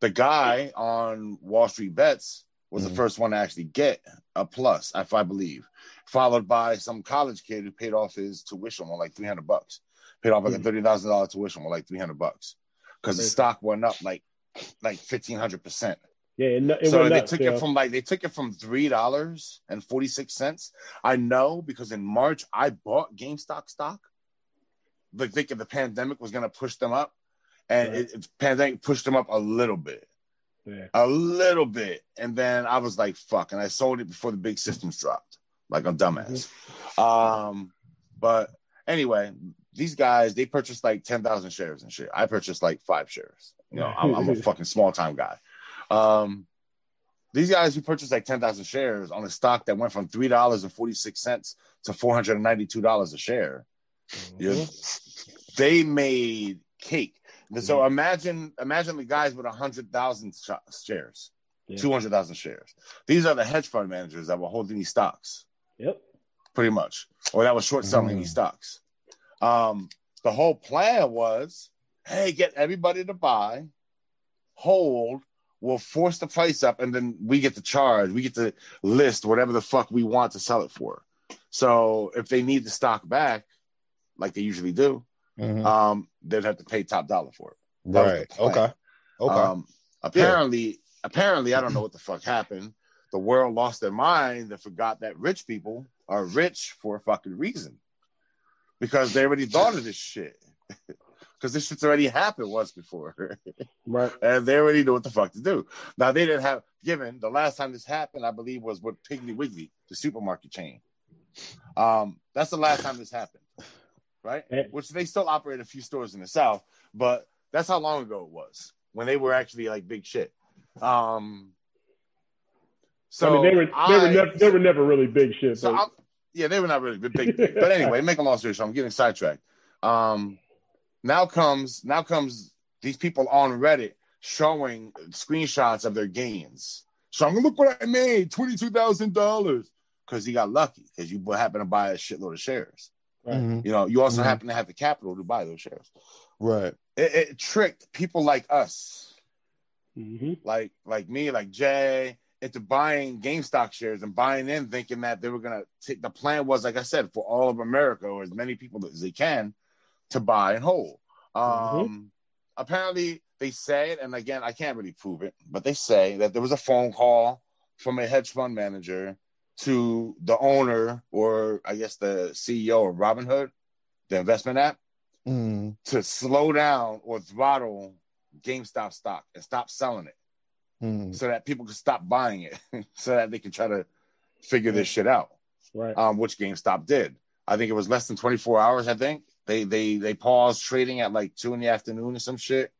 the guy on Wall Street Bets was Mhm. the first one to actually get a plus, if I believe, followed by some college kid who paid off his tuition with like three hundred bucks, paid off like a Mhm. thirty thousand dollar tuition with like three hundred bucks because the stock went up like like fifteen hundred percent. Yeah, it, it So they nuts, took yo. it from like they took it from three dollars and forty six cents. I know because in March I bought GameStop stock, like thinking the pandemic was gonna push them up, and Right. it, it pandemic pushed them up a little bit, Yeah. a little bit, and then I was like, "Fuck!" and I sold it before the big systems dropped, like a dumbass. Um, but anyway, these guys they purchased like ten thousand shares and shit. I purchased like five shares. You know, I'm, I'm a [laughs] fucking small time guy. Um, these guys who purchased like ten thousand shares on a stock that went from three dollars and forty six cents to four hundred and ninety two dollars a share, Mm-hmm. yeah, they made cake. So imagine imagine the guys with hundred thousand shares, Yeah. two hundred thousand shares. These are the hedge fund managers that were holding these stocks, Yep. pretty much, or that was short selling Mm. these stocks. Um, the whole plan was, hey, get everybody to buy, hold, we'll force the price up, and then we get to charge, we get to list whatever the fuck we want to sell it for. So if they need the stock back, like they usually do, Mhm. um, they'd have to pay top dollar for it. that right. Okay. Okay. Um, apparently, apparently, I don't know what the fuck happened. The world lost their mind and forgot that rich people are rich for a fucking reason, because they already thought of this shit. [laughs] Because this shit's already happened once before, [laughs] Right. and they already know what the fuck to do. Now they didn't have. Given the last time this happened, I believe was with Piggly Wiggly, the supermarket chain. Um, that's the last time this happened, right? Eh. Which they still operate a few stores in the South, but that's how long ago it was when they were actually like big shit. Um, so I mean, they were they I- were never they were never really big shit. so yeah, they were not really big, big, big. but anyway, make a long story short, I'm getting sidetracked. Um, now comes now comes these people on Reddit showing screenshots of their gains. So I'm gonna look what I made, twenty two thousand dollars, because he got lucky because you happen to buy a shitload of shares. Right. Mhm. You know, you also Mhm. happen to have the capital to buy those shares. Right. It, it tricked people like us, Mhm. like like me, like Jay, into buying GameStop shares and buying in, thinking that they were gonna take. The plan was, like I said, for all of America or as many people as they can to buy and hold. Um, Apparently, they said, and again, I can't really prove it, but they say that there was a phone call from a hedge fund manager to the owner, or I guess the CEO of Robinhood, the investment app Mm. to slow down or throttle GameStop stock and stop selling it Mm. so that people can stop buying it [laughs] so that they can try to figure this shit out. Right. Um, which GameStop did. I think it was less than 24 hours, I think. They they they paused trading at like two in the afternoon or some shit.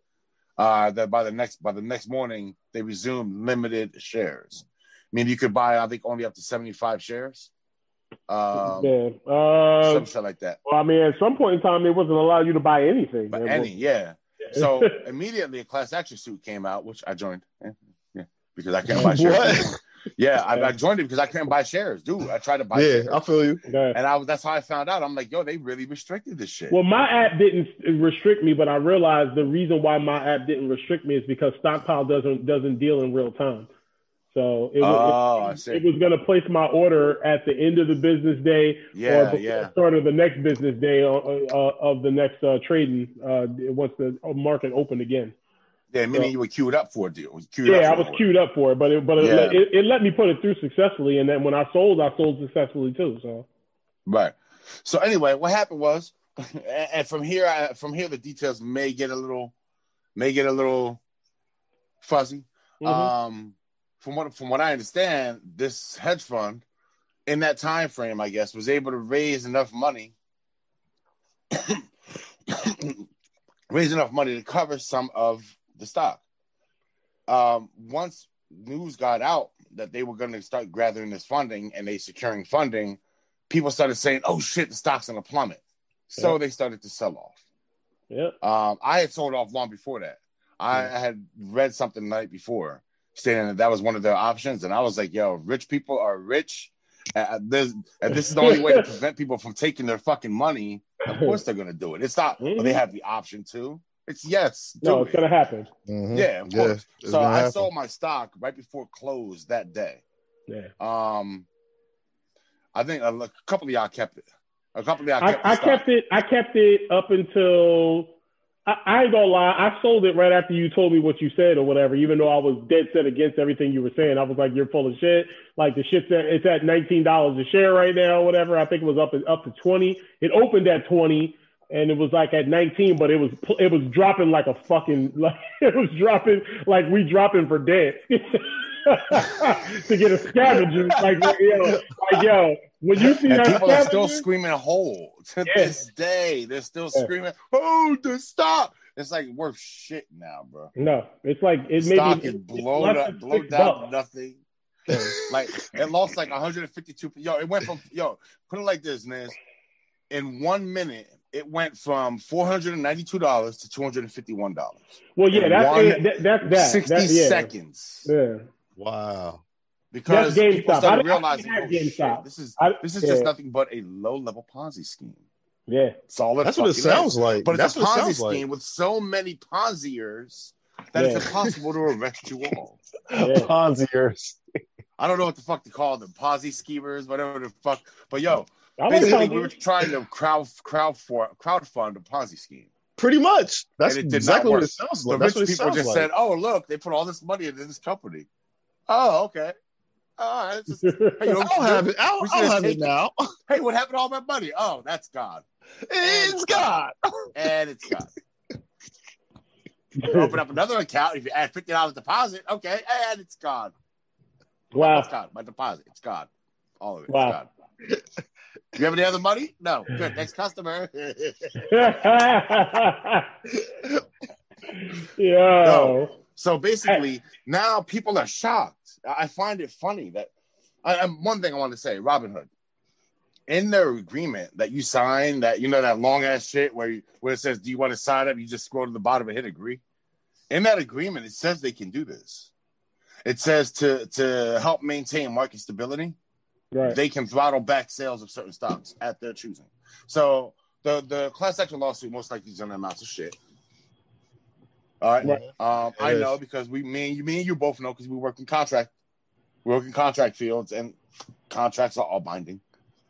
Uh that by the next by the next morning they resumed limited shares. I mean you could buy I think only up to 75 shares. Um yeah. Uh, some shit like that. well, I mean, at some point in time, they wasn't allowed you to buy anything. But any, yeah. So [laughs] immediately a class action suit came out, which I joined. Yeah, yeah. Because I can't [laughs] buy shares. [laughs] What? Yeah, I, I joined it because I couldn't buy shares, dude. I tried to buy Yeah, shares, I feel you. And I was that's how I found out. I'm like, yo, they really restricted this shit. Well, my app didn't restrict me, but I realized the reason why my app didn't restrict me is because Stockpile doesn't doesn't deal in real time. So it, Oh, I was see. it, was going to place my order at the end of the business day yeah, or before yeah, the start of the next business day uh, uh, of the next uh, trading uh, once the market opened again. Yeah. Meaning you were queued up for a deal. Queued Yeah, I was it. queued up for it, but it, but it, Yeah. let, it, it let me put it through successfully, and then when I sold, I sold successfully too. So Right. So anyway, what happened was, [laughs] and, from here, I, from here, the details may get a little, may get a little fuzzy. mhm. Um, from what from what I understand, this hedge fund, in that time frame, I guess, was able to raise enough money, [coughs] [coughs] raise enough money to cover some of the stock. Um, once news got out that they were going to start gathering this funding and they securing funding, people started saying, "Oh shit, the stock's going to plummet." So Yeah. they started to sell off. yeah, Um, I had sold off long before that. I Yeah. had read something the night before stating that that was one of their options, and I was like, "Yo, rich people are rich, and this, and this is the only way to [laughs] prevent people from taking their fucking money. Of course, they're gonna do it. It's not well, they have the option to. It's yes, no, it's it. gonna happen. Mhm. yeah, of Yeah, course. So I happen. sold my stock right before close that day. Yeah, Um, I think a, a couple of y'all kept it. A couple of y'all I, kept the I kept it. I kept it up until I, I ain't gonna lie. I sold it right after you told me what you said or whatever. Even though I was dead set against everything you were saying, I was like, "You're full of shit." Like the shit's at it's at nineteen dollars a share right now, or whatever. I think it was up up to twenty. It opened at twenty. And it was like at 19, but it was it was dropping like a fucking [laughs] like it was dropping like we dropping for dead [laughs] to get a scavenger. [laughs] Like yo, like yo, when you see and that people are still scavenger- screaming "hold" to Yeah. this day. They're still Yeah. screaming "hold to stop." It's like worth shit now, bro. No, it's like it Stock maybe is it's blown less up, blown down, bucks. nothing. like it lost like 152. Yo, it went from yo. Put it like this, Nez. In one minute, it went from four hundred and ninety-two dollars to two hundred and fifty-one dollars. Well, yeah, that's one that, that's that. Sixty That- yeah. seconds. Yeah. Wow. Because That's people oh, GameStop. I started didn't- I realizing, oh, have shit, this is I- this is yeah. just nothing but a low-level Ponzi scheme. Yeah. It's all That's what it sounds is. like. But That's it's a what it Ponzi sounds like. scheme with so many Ponziers that it's Yeah. impossible to arrest you all. [laughs] Yeah. Ponziers. I don't know what the fuck to call them, Ponzi schemers, whatever the fuck. But yo, I like basically, Ponzi. we were trying to crowd crowd for crowdfund a Ponzi scheme. Pretty much. That's it exactly what it sounds The like. That's rich what it people just like. said, "Oh, look, they put all this money into this company." Oh, okay. Oh, all right. Just, hey, [laughs] I'll have it. I'll, I'll have it now. [laughs] hey, what happened to all my money? Oh, that's gone, It's God. and it's gone. [laughs] Open up another account. If you add fifty dollars deposit, okay, and it's gone. wow. It's gone. My deposit, it's gone. All of it, Wow. It's. You have any other money? No. Good. Next [laughs] customer. [laughs] Yo. So basically, now people are shocked. I find it funny that I, I- one thing I want to say, Robinhood, in their agreement that you sign, that you know that long ass shit where you, where it says, "Do you want to sign up?" You just scroll to the bottom and hit agree. In that agreement, it says they can do this. It says to to help maintain market stability, Right. they can throttle back sales of certain stocks at their choosing. So the the class action lawsuit most likely is going to amount to shit. All right. Right. Um, I is. know because we, me and you, me and you both know because we work in contract, we work in contract fields, and contracts are all binding.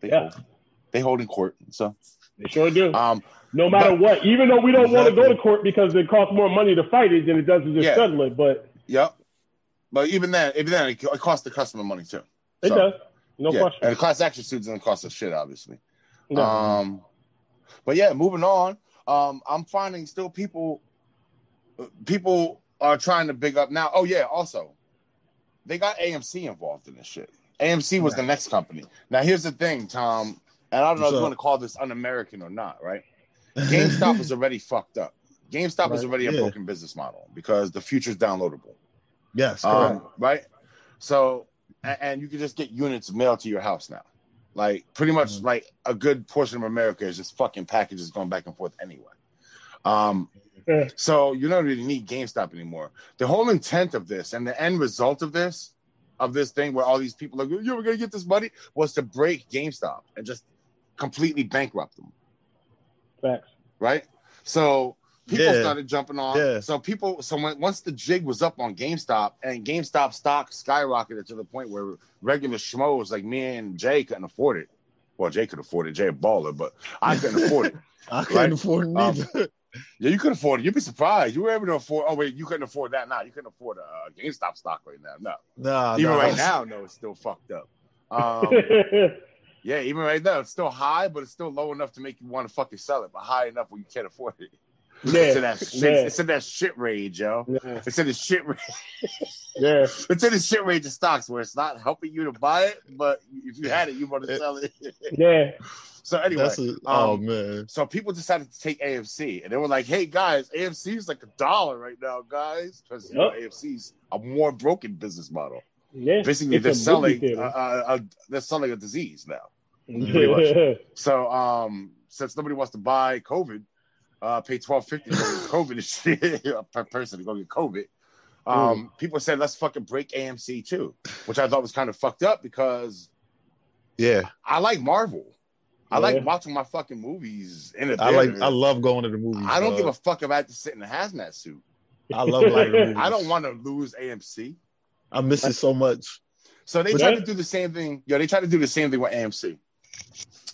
They Yeah. hold, they hold in court. So, They sure do. um, no matter but- what. Even though we don't want to go to court because it costs more money to fight it than it does to just Yeah. settle it. But yep. But even then, even then, it, it costs the customer money too. it So, does. No yeah. question. And the class action suit doesn't cost us shit, obviously. No. Um, but yeah, moving on. Um, I'm finding still people, people are trying to big up now. Oh yeah, also, they got AMC involved in this shit. AMC was the next company. Now here's the thing, Tom, and I don't know if you want to call this un-American or not, right? [laughs] GameStop is already fucked up. GameStop is Right, already a yeah. broken business model because the future's downloadable. yes, correct. Um, right? So, and, and you can just get units mailed to your house now. Like, pretty much, Mhm. like a good portion of America is just fucking packages going back and forth anyway. Um, Yeah. so you don't really need GameStop anymore. The whole intent of this and the end result of this, of this thing, where all these people are, you were gonna get this money, was to break GameStop and just completely bankrupt them Facts. right? So people Yeah. started jumping on. Yeah. So people, so when, once the jig was up on GameStop and GameStop stock skyrocketed to the point where regular schmoes like me and Jay couldn't afford it. Well, Jay could afford it. Jay a baller, but I couldn't afford it. [laughs] I couldn't afford it Um, neither. [laughs] Yeah, you could afford it. You'd be surprised. You were able to afford. Oh wait, you couldn't afford that now. You couldn't afford a uh, GameStop stock right now. No, no, even nah. right now, no, it's still fucked up. [laughs] Um, yeah, even right now, it's still high, but it's still low enough to make you want to fucking sell it, but high enough where you can't afford it. It's in that shit. yeah. It's in that shit rage, yo. yeah. It's in the shit. Rage. Yeah. [laughs] It's in the shit rage of stocks where it's not helping you to buy it, but if you had it, you want to sell it. [laughs] Yeah. so anyway, That's a, oh um, man. so people decided to take AMC, and they were like, "Hey guys, AMC is like a dollar right now, guys, because you know, Yep. AMC's a more broken business model. Yeah. Basically, they're a selling, movie uh, uh, uh, they're selling a disease now. [laughs] Yeah. much. So um, since nobody wants to buy COVID, uh, pay twelve fifty get COVID and [laughs] shit per person to go get COVID. Um, people said let's fucking break AMC too, which I thought was kind of fucked up because Yeah, I like Marvel. I Yeah. like watching my fucking movies in the I like. I love going to the movies. I don't dog. give a fuck if I have to sit in a hazmat suit. I love going to the [laughs] movies. I don't want to lose AMC. I miss it so much. So they tried to do the same thing. Yo, they tried to do the same thing with AMC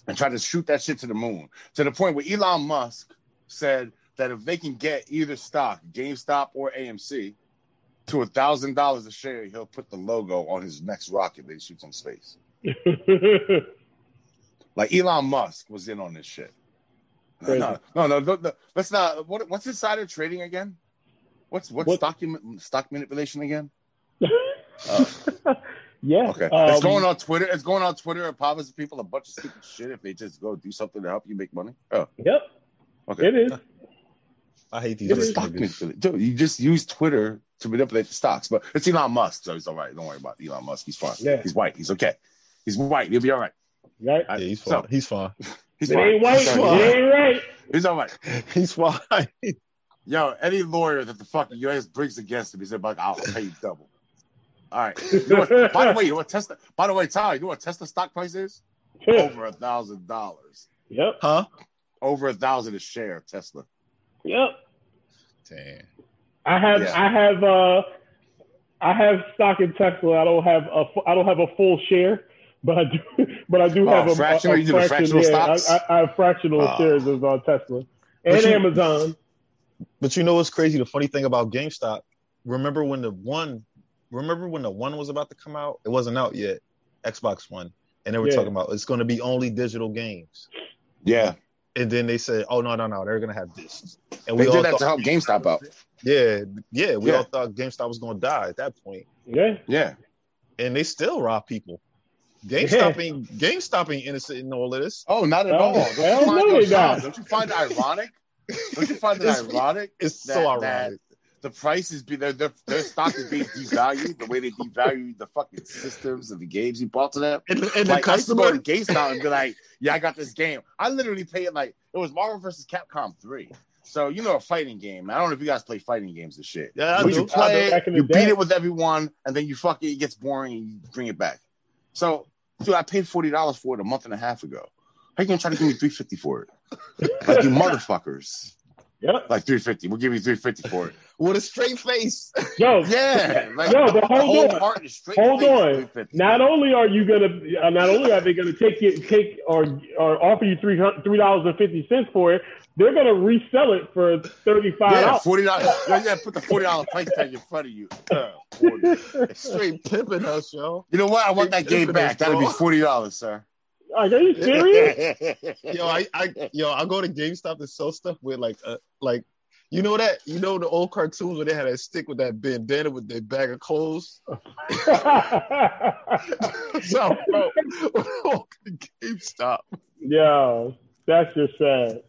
and try to shoot that shit to the moon to the point where Elon Musk said that if they can get either stock, GameStop or AMC, to a thousand dollars a share, he'll put the logo on his next rocket that he shoots in space. [laughs] Like Elon Musk was in on this shit. No, no, no, no, no, no, Let's not. What, what's insider trading again? What's what's What- stock stock manipulation again? Uh, [laughs] yeah. Okay, Um, it's going on Twitter. It's going on Twitter and promising people a bunch of stupid shit if they just go do something to help you make money. Oh, Yep. Okay. It is. I hate these. It's rich stock Dude, you just use Twitter to manipulate the stocks, but it's Elon Musk, so he's all right. Don't worry about Elon Musk. He's fine. Yeah. He's white. He's okay. He's white. He'll be all right. Right. Yeah, he's so- fine. he's fine. [laughs] He's It fine. ain't white. He's It all right. ain't right. He's all right. [laughs] He's fine. Yo, any lawyer that the fucking U.S. brings against him, he said, like, I'll pay you double. All right. You know what, [laughs] by the way, you know what Tesla? By the way, Ty, you know what Tesla stock price is? Over a thousand dollars. Yep. Huh? Over a thousand a share of Tesla. Yep. Damn. I have Yeah. I have uh I have stock in Tesla. I don't have a fu- I don't have a full share, but I do [laughs] but I do Oh, have a, fractional? a, You do the fractional yeah, stocks? I, I, I have fractional Ah. shares of uh, Tesla But and you- Amazon. But you know what's crazy? The funny thing about GameStop, remember when the one, remember when the one was about to come out? It wasn't out yet, Xbox One, and they were Yeah. talking about it's going to be only digital games. Yeah. And then they said, "Oh no, no, no, they're going to have this." And They we all did that thought, to help GameStop out. yeah, yeah, we Yeah. all thought GameStop was going to die at that point, Yeah. Yeah. and they still rob people. GameStop ain't GameStop ain't innocent in all of this. Oh, not at Oh, all. Don't you, find, no, yo, they Tom, not. don't you find it ironic? Don't you find it ironic It's that, so that ironic. The prices be their, their their stock is being devalued the way they devalue the fucking systems and the games you bought to them? And, and the Like I used to go customer, to GameStop and be [laughs] like, "Yeah, I got this game." I literally paid like it was Marvel versus Capcom three. So you know a fighting game. I don't know if you guys play fighting games and shit. Yeah, I do. you play do. It, in the you day. beat it with everyone, and then you fuck it, it gets boring, and you bring it back. So, dude, I paid forty dollars for it a month and a half ago. How you gonna try to give me three fifty for it? Like you [laughs] motherfuckers. Yep. Like three fifty. We'll give you three fifty for it. [laughs] with a straight face. Yo, [laughs] Yeah. Like Yo, but the hold whole on. heart and straight Hold face, on. not only are you gonna, uh, not only are they gonna take it, take or or offer you three three dollars and fifty cents for it, they're gonna resell it for thirty five Yeah, dollars. forty dollars. [laughs] Yeah, yeah, put the forty dollar price tag in front of you. Uh, straight pimping us, yo. You know what? I want that game back. That'll be forty dollars, sir. Like, are you serious? [laughs] Yo, I, I, yo, I go to GameStop and sell stuff with like, uh, like, you know that, you know the old cartoons where they had that stick with that bandana with their bag of clothes. [laughs] [laughs] so, bro, when I walk to GameStop, Yo, that's just sad.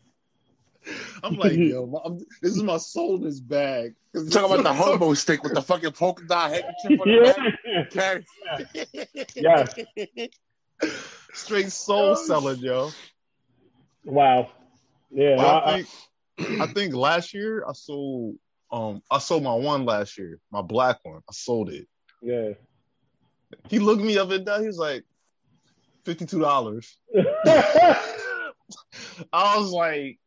I'm like, yo, my, I'm, this is my soul in this bag. You talking about the hobo stick with the fucking polka dot handkerchief on the Yeah. back? Okay. Yes. Straight soul selling, yo. Wow. Yeah. But I- I think, I think last year I sold, um, I sold my one last year, my black one. I sold it. yeah. He looked me up and down. He was like, fifty-two dollars. [laughs] [laughs] I was like,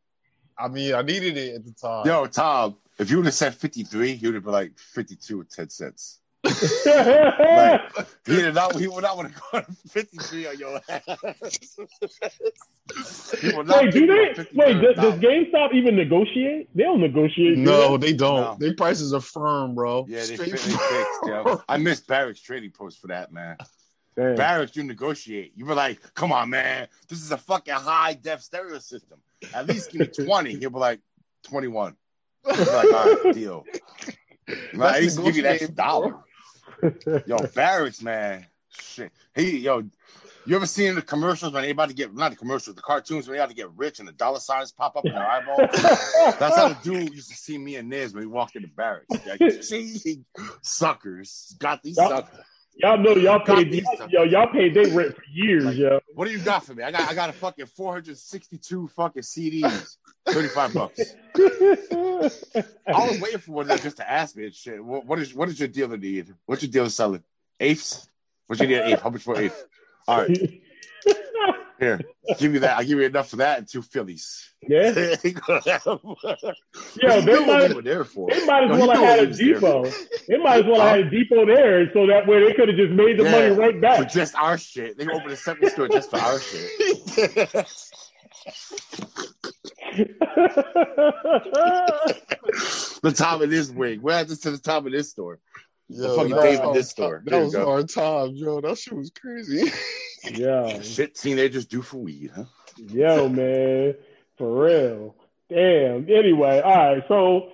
I mean, I needed it at the time. Yo, Tom, if you would have said 53, he would have been like 52 with 10 cents. [laughs] He did not he would not want to go to 53 on your ass. He would wait, do they? Wait, does, does GameStop even negotiate? They don't negotiate. do no, they don't. No. Their prices are firm, bro. Yeah, they, Straight fi- they fixed, yo. I missed Barrick's trading post for that, man. they? Damn. Barracks, you negotiate. You were like, come on, man. This is a fucking high def stereo system. At least give me [laughs] 20. He'll be like, 21. You're like, all right, deal. [laughs] Nah, at least give you that dollar. [laughs] Yo, Barracks, man. Shit. He, yo, you ever seen the commercials when to get, not the commercials, the cartoons when they about to get rich and the dollar signs pop up in their eyeball? [laughs] That's how the dude used to see me and Niz when we walked into barracks. Like, [laughs] see, suckers. Got these suckers. Y'all know y'all Got paid these yo y'all paid their rent for years, Like- yo. What do you got for me? I got I got a fucking 462 fucking CDs. 35 bucks. I was waiting for one of them just to ask me and shit. What, what is what is your dealer need? What's your dealer selling? Eighths? What you need an eighth? How much for an eighth? All right, here. Give me that. I'll give you enough for that and two Phillies. yeah. [laughs] Yo, Yo, they might, were there for. they might as No, well have had a he was there depot. They might as well have had a depot there so that way they could have just made the Yeah. money right back. for just our shit. They can open a separate store just for our shit. [laughs] the top of this wing. We're at this to the top of this store. Yo, fucking that David was- this store. That There was go. hard times, yo. That shit was crazy. [laughs] yeah. [laughs] Shit teenagers do for weed, huh? Yo, [laughs] man. For real. Damn. Anyway, all right. So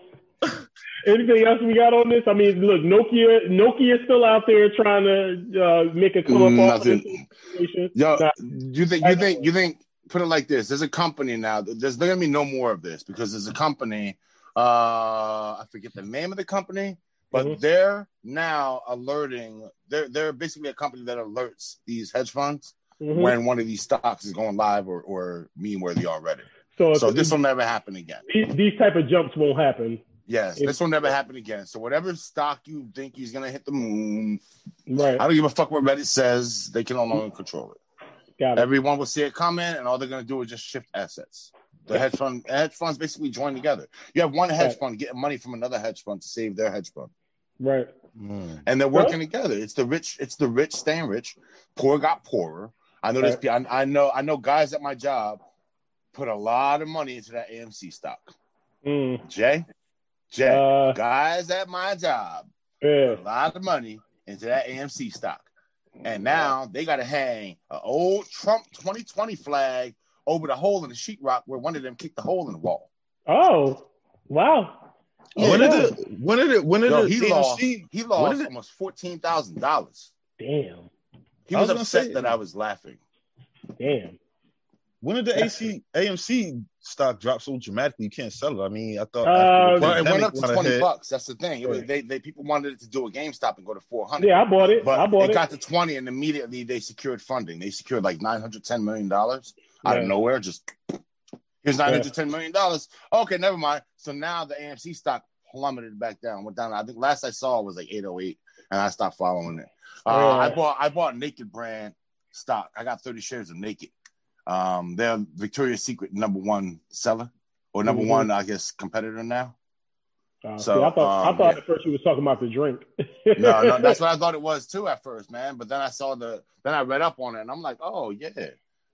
anything else we got on this? I mean, look, Nokia Nokia's still out there trying to uh, make a come up off this Nothing. situation. Yo, Nah. you think you think you think put it like this. There's a company now. There's gonna be no more of this because there's a company. Uh, I forget the name of the company, but Mhm. they're now alerting. They're they're basically a company that alerts these hedge funds Mhm. when one of these stocks is going live or, or meme worthy already. So, So this will never happen again. these, these type of jumps won't happen. Yes, If- this will never happen again. So whatever stock you think he's gonna hit the moon, Right. I don't give a fuck what Reddit says. They can no longer control it. Got it. Everyone will see it coming, and all they're gonna do is just shift assets. The hedge fund, hedge funds basically join together. You have one hedge Right. fund getting money from another hedge fund to save their hedge fund, Right. Mm. and they're working together. It's the rich, it's the rich staying rich. Poor got poorer. I know this. I, I know. I know guys at my job put a lot of money into that AMC stock. Mm. Jay, Jay, Uh, guys at my job yeah. put a lot of money into that AMC stock. And now they got to hang an old Trump 2020 flag over the hole in the sheetrock where one of them kicked the hole in the wall. Oh, wow. When Yeah. did it? When did it? When did Yo, it? he lost. He lost is it? almost fourteen thousand dollars. Damn. He was, was upset say- that I was laughing. Damn. When did the AC AMC stock drop so dramatically? You can't sell it. I mean, I thought Uh, the Well, it went up to twenty ahead- bucks. That's the thing. It was, they, they people wanted it to do a GameStop and go to four hundred. Yeah, I bought it. But I bought it it. got to 20 and immediately they secured funding. They secured like $910 million out of nowhere. Just here's $910 million. Okay, never mind. So now the AMC stock plummeted back down, went down. I think last I saw was like 808 and I stopped following it. Uh, I bought I bought Naked brand stock. I got 30 shares of Naked. Um, they're Victoria's Secret number one seller or number Mhm. one, I guess, competitor now. Uh, So, see, I thought, um, I thought yeah. at first you was talking about the drink. no, no, that's [laughs] what I thought it was too at first, man. But then I saw the, then I read up on it, and I'm like, oh yeah,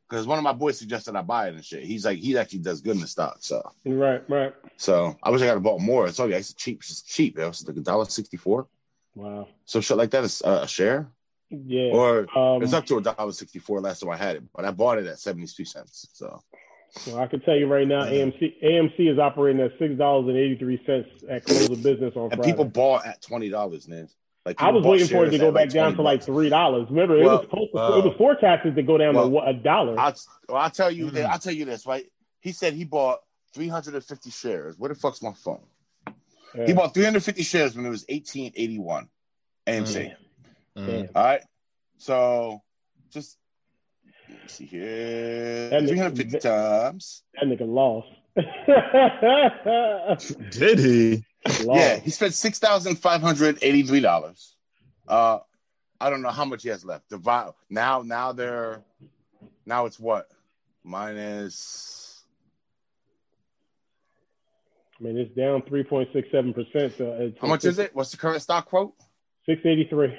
because one of my boys suggested I buy it and shit. He's like, he actually does good in the stock, so right, right. so I wish I got to bought more. It's only it's cheap, it's cheap. It was like a dollar sixty four. Wow. So shit like that is uh, a share, Yeah. or um, it's up to a dollar sixty four. Last time I had it, but I bought it at seventy two cents. So well, I can tell you right now, AMC AMC is operating at six dollars and eighty three cents at close of business on and Friday. people bought at twenty dollars, man. Like I was waiting for it to go at, back down to like three dollars. Remember, it Well, was supposed to, well, it was forecasted to go down well, to a dollar. I'll, well, I'll tell you. Mhm. That, I'll tell you this, right? He said he bought 350 shares. Where the fuck's my phone? Yeah. He bought 350 shares when it was 1881 AMC. Mm. Damn. All right. So just let me see here. That nigga- 350 times. That nigga lost. [laughs] Did he? Yeah, he spent six thousand five hundred eighty-three dollars. Uh, I don't know how much he has left. Divide now. Now they're now it's what minus. I mean, it's down three point six seven percent. So it's, How much is it? What's the current stock quote? Six eighty three.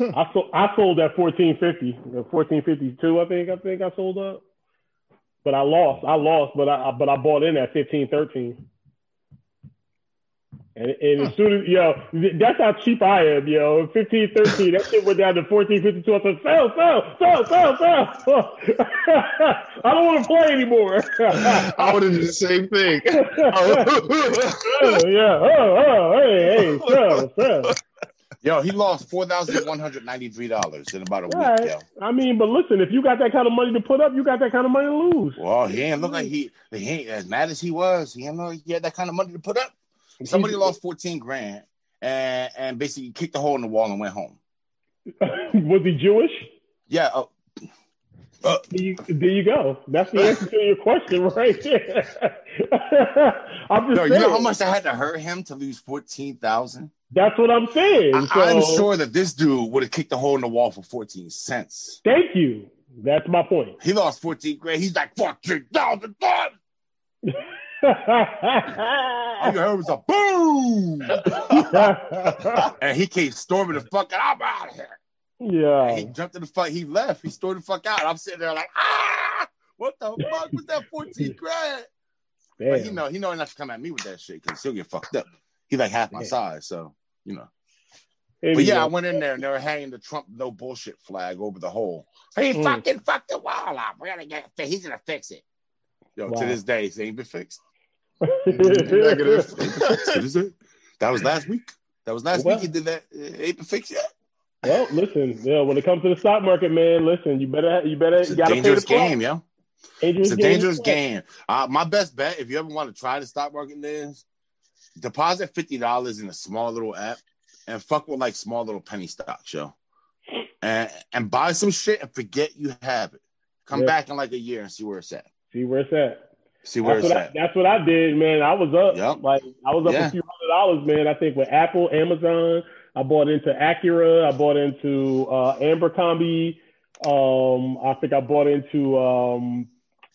I sold. I sold at fourteen fifty. Fourteen fifty two. I think. I think I sold up. But I lost. I lost. But I. But I bought in at fifteen thirteen. And, and as soon as yo, that's how cheap I am, yo. Fifteen thirteen. That shit went down to fourteen fifty two. I said, sell, sell, sell, sell, sell. [laughs] I don't want to play anymore. I would have did the same thing. [laughs] Oh, yeah. Oh, oh, hey, hey, sell, sell. Yo, he lost four thousand one hundred ninety-three dollars in about a week. Right. Yo, I mean, but listen, if you got that kind of money to put up, you got that kind of money to lose. well, he ain't look like he. He ain't as mad as he was. He ain't know he had that kind of money to put up. Somebody lost fourteen grand and and basically kicked a hole in the wall and went home. [laughs] Was he Jewish? Yeah. Uh, There you, there you go. That's the answer to your question, right there. [laughs] I'm just no, you know how much I had to hurt him to lose fourteen thousand. That's what I'm saying. I- So, I'm sure that this dude would have kicked a hole in the wall for 14 cents. Thank you. That's my point. He lost 14 grand. He's like, $14,000. [laughs] All you heard was a boom. [laughs] and he came storming the fuck out. I'm out of here. And he jumped in the fuck. He left. He stormed the fuck out. I'm sitting there like, ah, what the fuck was that 14 grand? But he know, he know not to come at me with that shit because he'll get fucked up. He like half my Yeah. size. So, you know. Anyway, But yeah, I went in there and they were hanging the Trump no bullshit flag over the hole. He Mm. fucking fucked the wall up. We're gonna get it. He's gonna fix it. Yo, Wow. to this day, it ain't been fixed. Negative. [laughs] To this day. That was last week. That was last Well- week. He did that. It ain't been fixed yet. well, listen. Yeah, when it comes to the stock market, man, listen. You better, you better, It's you a gotta dangerous pay the game, yo. Dangerous It's a game. dangerous game. Uh, my best bet, if you ever want to try the stock market, is deposit fifty dollars in a small little app and fuck with like small little penny stocks, yo. and and buy some shit and forget you have it. Come Yeah. back in like a year and see where it's at. See where it's at. See where That's it's what, I, at. that's what I did, man. I was up, Yep. like I was up Yeah. a few hundred dollars, man. I think with Apple, Amazon. I bought into Acura. I bought into uh, Abercrombie. Um, I think I bought into um,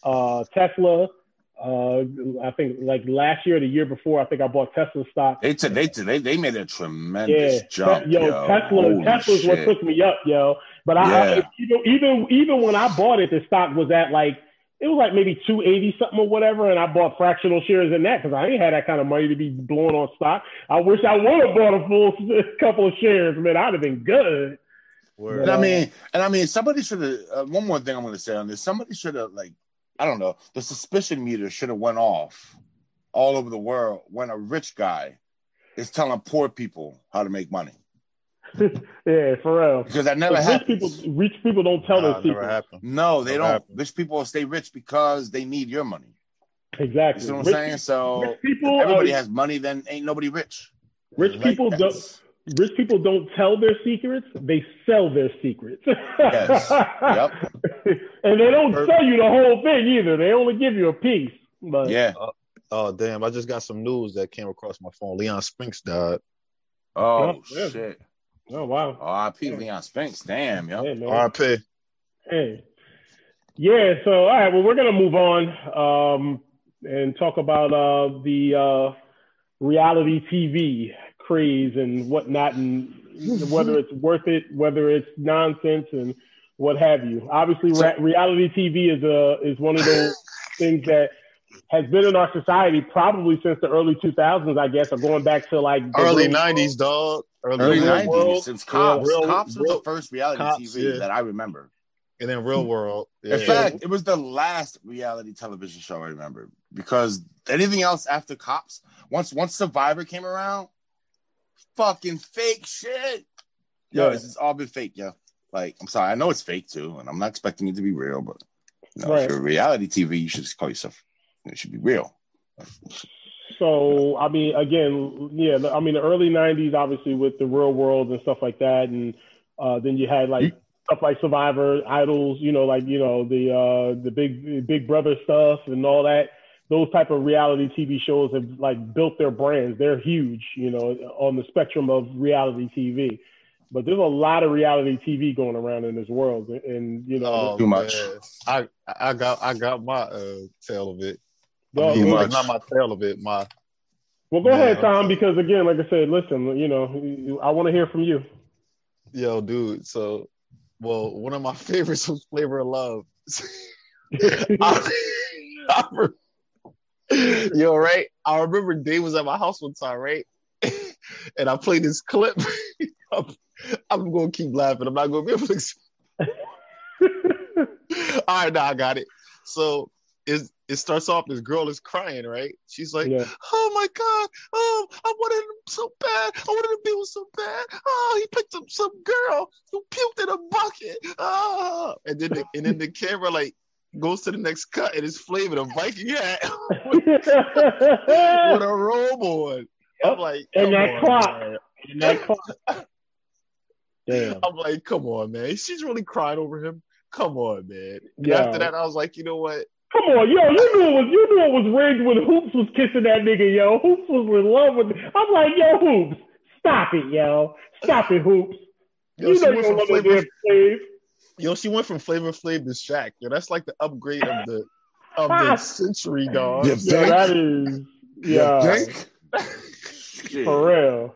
uh, Tesla. Uh, I think like last year, or the year before, I think I bought Tesla stock. They took they, took- they they made a tremendous Yeah, jump. Yo, yo, Tesla, Holy Tesla's what shit. took me up, yo. But I, Yeah. I even even even when I bought it, the stock was at like it was like maybe two eighty something or whatever, and I bought fractional shares in that because I ain't had that kind of money to be blowing on stock. I wish I would have bought a full [laughs] couple of shares, man. I'd have been good. Word. And I mean, and I mean, somebody should have. Uh, one more thing I'm going to say on this: somebody should have, like, I don't know, the suspicion meter should have went off all over the world when a rich guy is telling poor people how to make money [laughs] yeah, for real. because that never Rich people, rich people don't tell Nah, their never secrets. No, they Never don't. happened. Rich people stay rich because they need your money. Exactly. You Exactly. see what I'm rich, saying? So rich people, everybody uh, has money, then ain't nobody rich. rich Like people don't. Rich people don't tell their secrets; they sell their secrets. Yes. Yep. [laughs] and they don't Per- sell you the whole thing either. They only give you a piece. But Yeah. Oh damn! I just got some news that came across my phone. Leon Spinks died. Oh Yeah. shit. oh wow, R.I.P. Leon Spinks. Damn, yo. hey, man. R.I.P. Hey. Yeah, so all right, well we're gonna move on um, and talk about uh, the uh, reality TV craze and whatnot, and whether it's worth it, whether it's nonsense, and what have you. Obviously, So- ra- reality TV is a is one of those [laughs] things that has been in our society probably since the early 2000s, I guess, or going back to like the Early real- '90s, dog. Early, Early 90s, World. since Cops. Real- Cops was Real- the first reality Cops, TV yeah. that I remember. and then Real World. Yeah. In fact, it was the last reality television show I remember because anything else after Cops, once once Survivor came around, fucking fake shit. Yo, Yeah. it's, it's all been fake, yo. Like, I'm sorry, I know it's fake too, and I'm not expecting it to be real, but you know, Right. if you're reality TV, you should just call yourself. It should be real. So I mean, again, yeah, I mean, the early '90s, obviously, with the real world and stuff like that, and uh, then you had like stuff like Survivor, Idols, you know, like you know the uh, the big Big Brother stuff and all that. Those type of reality TV shows have like built their brands. They're huge, you know, on the spectrum of reality TV. But there's a lot of reality TV going around in this world, and you know, Oh, Too much. man. I I got I got my uh, tail of it. I Well, mean, Too well, much. not my tail of it. My well, go Yeah. ahead, Tom, because again, like I said, listen, you know, I want to hear from you. yo, dude. So, well, one of my [laughs] favorites was Flavor of Love. [laughs] [laughs] I, I re- [laughs] yo, right? I remember Dave was at my house one time, right? [laughs] and I played this clip. [laughs] I'm, I'm gonna keep laughing. I'm not gonna be able to. All right, now I got it. So it it starts off. This girl is crying, right? She's like, yeah. "Oh my god, oh, I wanted him so bad. I wanted to be with so bad. Oh, he picked up some girl who puked in a bucket. Oh, and then the, and then the camera like goes to the next cut, and it's Flavor the Viking hat [laughs] with a robe on. I'm like, And that on, clock. man. And that clock. Damn. I'm like, come on, man. She's really crying over him. Come on, man. And Yeah. after that, I was like, you know what? Come on, yo, you knew it was you knew it was rigged when Hoops was kissing that nigga, yo. Hoops was in love with Me. I'm like, yo, Hoops, stop it, yo. Stop it, Hoops. Yo, you know you don't love damn slave. Yo, she went from Flavor Flav to Shaq. Yo, that's like the upgrade of the of the century, dog. You Yo, think? that is You yeah, for real.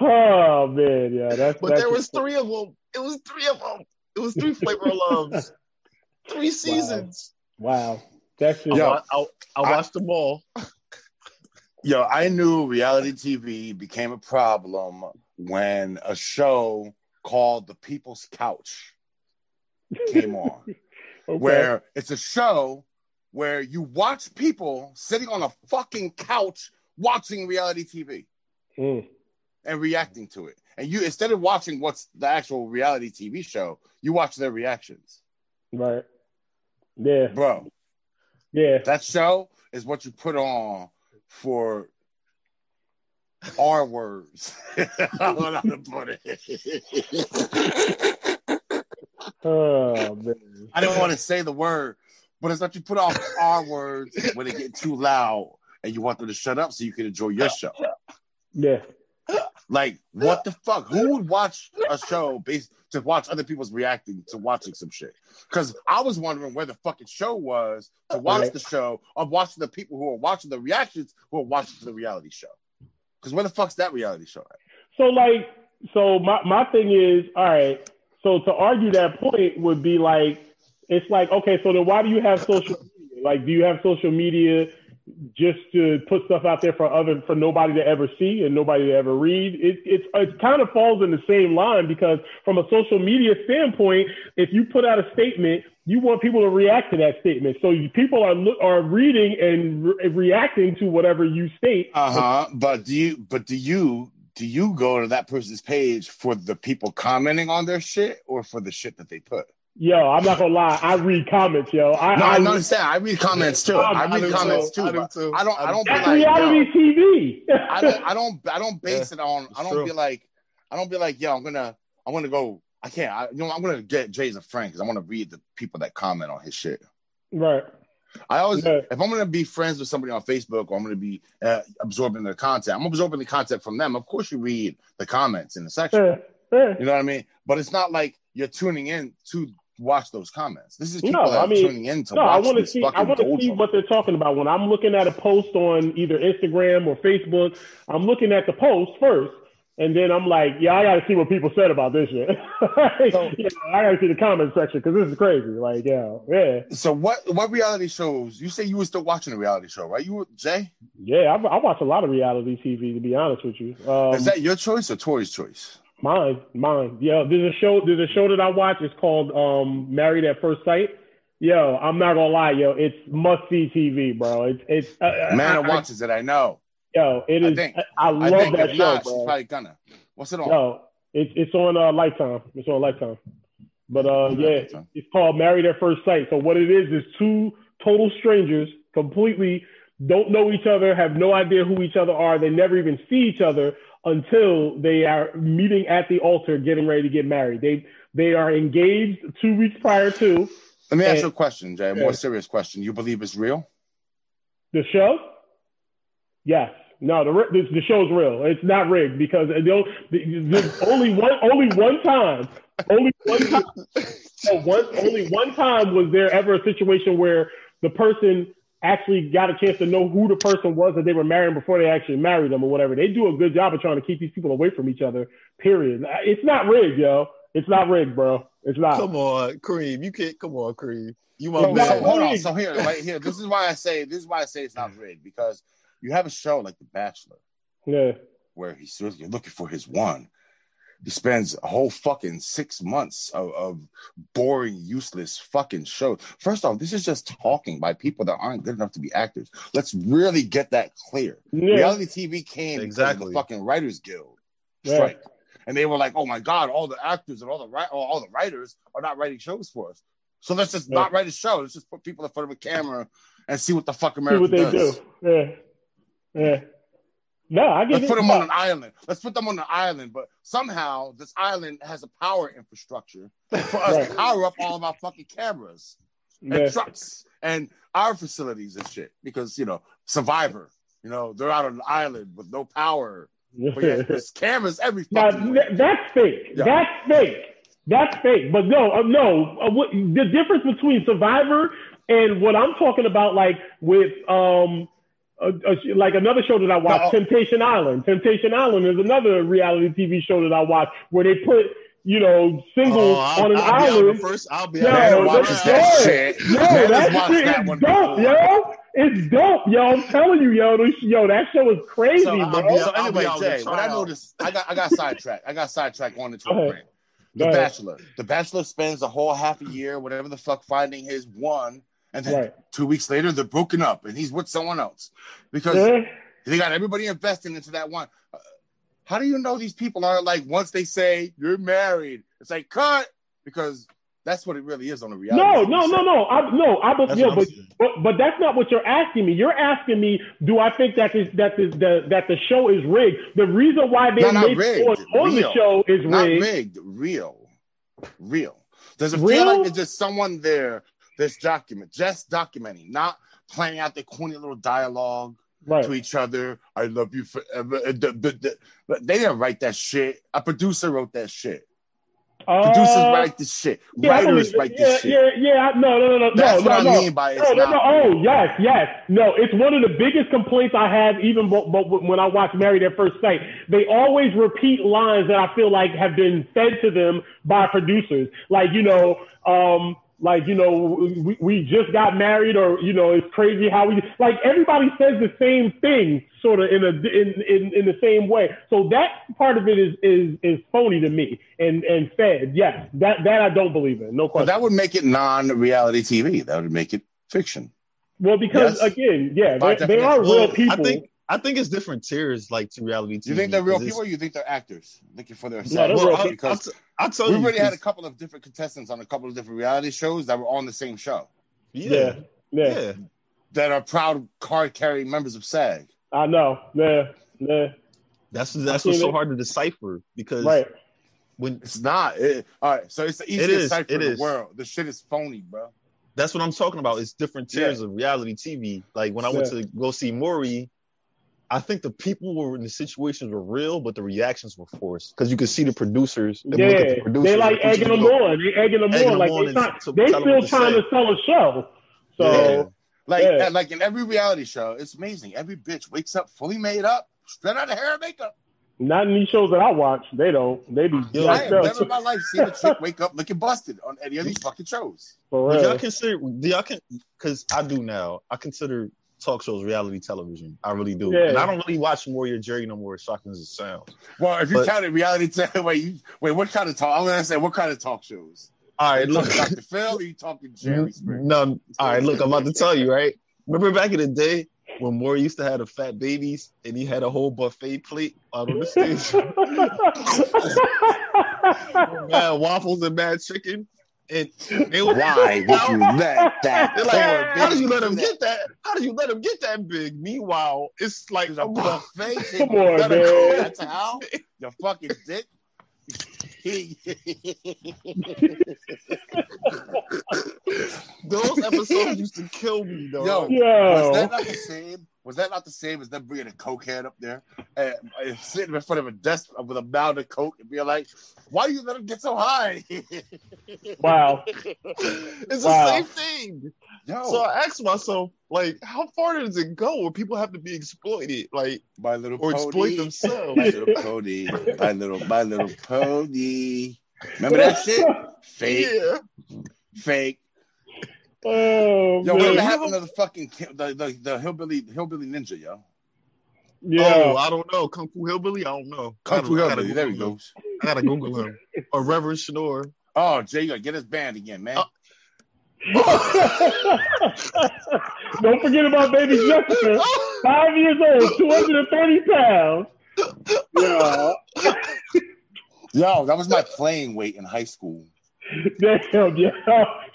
Oh man, yeah, that's But that's there was three of them. It was three of them. It was three Flavor of [laughs] Loves. Three seasons. wow. That's just Yo, wa- I, I watched them all. [laughs] Yo, I knew reality TV became a problem when a show called The People's Couch [laughs] came on, okay. where it's a show where you watch people sitting on a fucking couch watching reality TV Mm. and reacting to it. And you instead of watching what's the actual reality TV show, you watch their reactions. Right. Yeah, Bro, yeah. that show is what you put on for R words. I don't know how to put it. Oh man. I didn't want to say the word, but it's like you put off R words when they get too loud and you want them to shut up so you can enjoy your show. Yeah. Like, what the fuck? Who would watch a show based to watch other people's reacting to watching some shit? Because I was wondering where the fucking show was to watch Right. the show of watching the people who are watching the reactions who are watching the reality show. Because where the fuck's that reality show at? So like, so my my thing is, all right. So to argue that point would be like, it's like, okay, so then why do you have social media? Like, do you have social media just to put stuff out there for other for nobody to ever see and nobody to ever read? It it's it kind of falls in the same line because from a social media standpoint, if you put out a statement, you want people to react to that statement. So people are look are reading and re- reacting to whatever you state. Uh huh. But do you? But do you? Do you go to that person's page for the people commenting on their shit or for the shit that they put? Yo, I'm not gonna lie. I read comments, yo. I, No, I, I understand. I read comments too. I I read comments too. I do too. I don't. I don't be That's like. reality yo, TV. I don't. I don't. I don't [laughs] base it on. I don't true. be like. I don't be like. Yo, I'm gonna. I'm gonna go. I can't. I, you know, I'm gonna get Jay as a friend because I want to read the people that comment on his shit. right. I always, Yeah. if I'm gonna be friends with somebody on Facebook or I'm gonna be uh, absorbing their content, I'm absorbing the content from them. Of course, you read the comments in the section. Yeah, yeah. You know what I mean? But it's not like you're tuning in to watch those comments. This is people No, that I are mean, tuning in to No, I want to this see. I want to see what they're talking about when I'm looking at a post on either Instagram or Facebook. I'm looking at the post first, and then I'm like, yeah, I got to see what people said about this shit. [laughs] yeah, I got to see the comment section because this is crazy. Like, yeah, yeah, So what? What reality shows? You say you were still watching a reality show, right? You were Jay. yeah. I, I watch a lot of reality TV to be honest with you. Um, Is that your choice or Tori's choice? Mine, mine. Yeah, there's a show. There's a show that I watch. It's called um, Married at First Sight. Yo, I'm not gonna lie, yo, it's must see TV, bro. It's it's uh, Man I, watches it, I know. Yo, it I is. think- I, I I love think that show, bro. probably gonna. What's it on? Yo, it's it's on uh, Lifetime. It's on Lifetime. But uh, yeah, it's called Married at First Sight. So what it is is two total strangers, completely don't know each other, have no idea who each other are. They never even see each other until they are meeting at the altar, getting ready to get married. They they are engaged two weeks prior to Let me ask Eh, you a question, Jay. A yeah. more serious question. You believe it's real? the show. Yes. No, the, the the show's real. It's not rigged because they'll- there's only one only one time, only one time, [laughs] no, one, only one time was there ever a situation where the person actually got a chance to know who the person was that they were marrying before they actually married them or whatever. They do a good job of trying to keep these people away from each other. Period. It's not rigged, yo. It's not rigged, bro. It's not. Come on, Kareem. You can't. Come on, Kareem. You my So, No, so man. hold on. rigged. So here, right here, this is why I say this is why I say it's not rigged because you have a show like The Bachelor Yeah. where he's really looking for his one. He spends a whole fucking six months of, of boring, useless fucking shows. First off, this is just talking by people that aren't good enough to be actors. Let's really get that clear. Yeah. Reality TV came because of Exactly. the fucking Writers Guild Yeah. strike, and they were like, "Oh my god, all the actors and all the ri- all the writers are not writing shows for us. So let's just Yeah. not write a show. Let's just put people in front of a camera and see what the fuck See America what they does." do. Yeah. Yeah. No, I get Let's it. put them on an island. Let's put them on an island, but somehow this island has a power infrastructure for us to power up all of our fucking cameras and Yeah. trucks and our facilities and shit. Because you know, Survivor, you know, they're out on an island with no power. But yeah, [laughs] there's cameras every Now, fucking th- that's fake. Yeah. That's fake. That's fake. But no, uh, no. Uh, what, the difference between Survivor and what I'm talking about, like with um, a, a, like another show that I watch, No. Temptation Island. Temptation Island is another reality TV show that I watch where they put you know singles Oh, on an I'll be out island. the first. I'll be Yo, out Man the that's watches first. that shit. Yo, Man that shit that is dope, before. yo. It's dope, yo. I'm telling you, yo. This, yo, that show is crazy, So I'll bro. be So I'll anyway, Jay, what I noticed, I got I got sidetracked. I got sidetracked going into Go a ahead. rant. Go The. Bachelor. The Bachelor spends a whole half a year, whatever the fuck, finding his one, and then Right. two weeks later they're broken up, and he's with someone else because Yeah. they got everybody investing into that one. Uh, How do you know these people aren't like once they say you're married, it's like cut because that's what it really is on the reality. No, no, no, no. I no, I yo, I'm but. But, but that's not what you're asking me. You're asking me, do I think that this, that this, the, that the show is rigged? The reason why they No, not made rigged. on, on the show is Not rigged. rigged, real, real. Does it Real? feel like it's just someone there that's document, just documenting, not playing out the corny little dialogue Right. to each other? I love you forever. But they didn't write that shit. A producer wrote that shit. Producers Uh, write this shit. yeah, Writers believe- write yeah, this shit. Yeah, yeah, no, no, no, no, That's no, what no, I mean by it's No, no, no. Oh, yes, yes. No, it's one of the biggest complaints I have, even bo- bo- when I watch Married at First Sight. They always repeat lines that I feel like have been fed to them by producers. Like, you know, um, like, you know, we, we just got married, or, you know, it's crazy how we, like, everybody says the same thing, sort of in a, in, in, in the same way. So that part of it is, is, is phony to me and, and fed. Yes, that, that I don't believe in. No But question. that would make it non-reality TV. That would make it fiction. Well, because Yes. again, yeah, they, they are real people. I think I think it's different tiers like to reality TV. You think they're real people or you think they're actors looking for their No, they're Well, real I'll, people. I'll, Because t- I'll tell we you. already had a couple of different contestants on a couple of different reality shows that were on the same show yeah, yeah, yeah, yeah, that are proud card carrying members of SAG. I know. Yeah, yeah, That's that's seen what's so hard to decipher because right. when It's not. It, all right, so it's the easiest is, cipher it in the world. The shit is phony, bro. that's what I'm talking about. It's different tiers of reality TV. Like when I went to go see Maury, I think the people were in the situations were real, but the reactions were forced because you could see the producers. and look the Yeah, producers, they like the producers egging them go, on. They egging them Egging on. them Like on they, not, they still what to trying say. to sell a show. So Yeah. Like, Yeah. and like in every reality show, it's amazing. Every bitch wakes up fully made up, straight out of hair and makeup. not in these shows that I watch. They don't. They be Yo, I have never in my life seen a chick wake up looking busted on any of these fucking shows. For Would y'all consider? Do y'all can? Because I do now. I consider talk shows reality television. I really do. Yeah. And I don't really watch more your Jerry no more. As shocking as it sounds. Well, if you But- counted reality, [laughs] t- wait, you, wait, what kind of talk? I'm gonna say, what kind of talk shows? All right, look. Dr. Phil or you talking [laughs] Jerry Springer? No, all right. Look, I'm about to tell you. Right. Remember back in the day when Maury used to have the fat babies and he had a whole buffet plate out on the stage. [laughs] mad waffles and mad chicken. And they were, Why would you let that? They're like, how did you let him do get that? How did you let him get that big? Meanwhile, it's like a buffet oh, [laughs] Come on, man. That's how you fucking dick. [laughs] those episodes used to kill me, though. Yo, Yo. was that not the same? Was that not the same as them bringing a cokehead up there and, and sitting in front of a desk with a mound of coke and being like, "Why do you let him get so high?" [laughs] wow. it's the same thing. Yo, So I asked myself, like, how far does it go where people have to be exploited, like, my little or exploit themselves? My little pony. My little, my little pony. Remember that shit? Fake, [laughs] Yeah. fake. Oh, Yo, man. whatever happened to the fucking the, the, the hillbilly hillbilly ninja, yo? Yeah. Oh, I don't know. Kung Fu Hillbilly? I don't know. I Kung Fu I gotta hillbilly. There he Google him. goes. I gotta Google him. [laughs] Or Reverend Shador. Oh, Jay, you gotta get his band again, man. Uh, [laughs] Don't forget about baby Jessica. [laughs] Five years old, 230 pounds. Yeah. Yo, that was my playing weight in high school. Damn, yeah.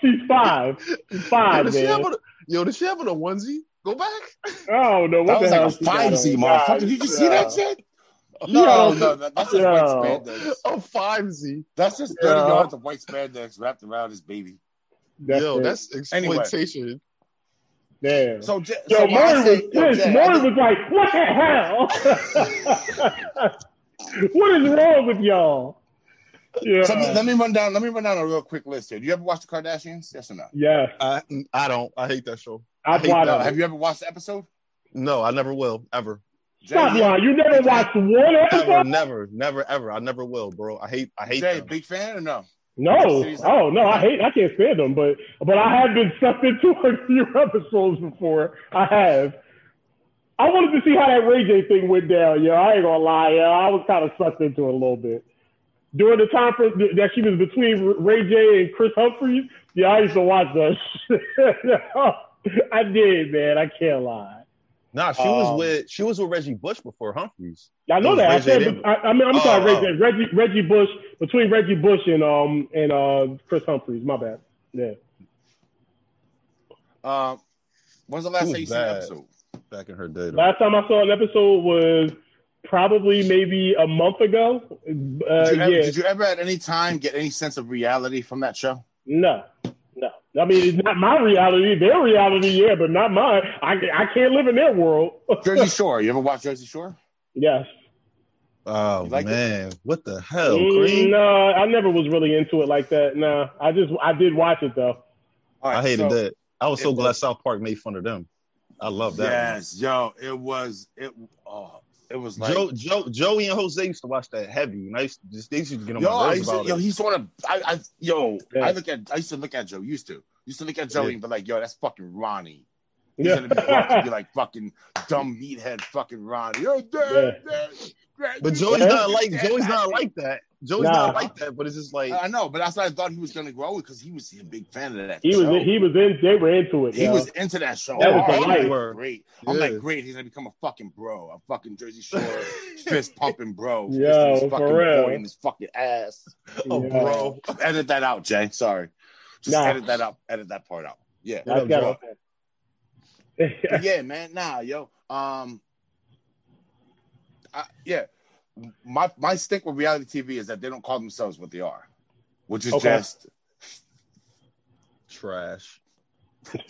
She's five. She's Yo, five, does she have man. a, yo, does she have a onesie? Go back. Oh don't what That was hell like a she five Z motherfucker. Did you see that shit? Yeah. No, no, that- that's just Yeah. white spandex. Oh, five Z. That's just 30 Yeah. yards of white spandex wrapped around his baby. That's Yo, it. that's Anyway. exploitation. damn. So, J- Yo, so when Maury was yo, pissed. Jay, Maury was like, "What the hell? [laughs] what is wrong with y'all?" Yeah. so let me run down. Let me run down a real quick list here. Do you ever watch the Kardashians? Yes or no? Yeah. I I don't. I hate that show. I've hate watched. It. Have you ever watched the episode? No, I never will. Ever. Stop you- lying. You never watched one Ever, episode? never, never, ever. I never will, bro. I hate. I hate Jay, them. big fan or no? No. Oh no, I hate. I can't stand them. But but I have been sucked into [laughs] a few episodes before. I have. I wanted to see how that Ray J thing went down. Yeah, I ain't gonna lie. Yeah, I was kind of sucked into it a little bit during the time for, that she was between Ray J and Kris Humphries. Yeah, I used to watch that. shit. [laughs] I did, man. I can't lie. Nah, she was Um, with she was with Reggie Bush before Humphries. I know that. I, said, I, I, mean, I'm Oh, sorry, Ray oh. J. Reggie, Reggie Bush between Reggie Bush and um and uh Kris Humphries. My bad. Yeah. Um, When's the last time you seen an episode? Back in her day. Though. Last time I saw an episode was probably maybe a month ago. Uh, Did you, ever, yeah, did you ever at any time get any sense of reality from that show? no, no. I mean, it's not my reality. Their reality, yeah, but not mine. I, I can't live in their world. [laughs] Jersey Shore. You ever watch Jersey Shore? yes. Oh You like it? man, what the hell, Mm, Cream? no, I never was really into it like that. Nah, I just I did watch it though. All I hated so- that. I was so glad was- South Park made fun of them. I love that. Yes, yo, it was it. Oh, it was like Joe, Joe, Joey and Jose used to watch that heavy, and I used to just they used to get on Yo, my I nerves used to, about yo, it. he's one of I, I yo, Yeah. I look at I used to look at Joe, used to. Used to look at Joey Yeah. and be like, yo, that's fucking Ronnie. He's Yeah. gonna be be [laughs] like fucking dumb meathead fucking Ronnie. Yo, dad, dad, dad, But you Joey's not like dad, Joey's not like that. Joey's Nah. not like that. But it's just like I know, but that's what I thought he was gonna grow because he was a big fan of that. He show. was he was in they were into it. He yo. was into that show. That was Oh, the life. like, great. I'm like, great. He's gonna become a fucking bro, a fucking Jersey Shore [laughs] fist pumping bro. Yo, fisting for real. boy in his fucking ass. oh, Yeah. bro. Edit that out, Jay. Sorry. Just Nah. edit that out. Edit that part out. Yeah. What up, That's Joe? got But yeah, man. Nah, yo. Um. I, yeah. My my stick with reality TV is that they don't call themselves what they are, which is Okay. just. Trash. [laughs]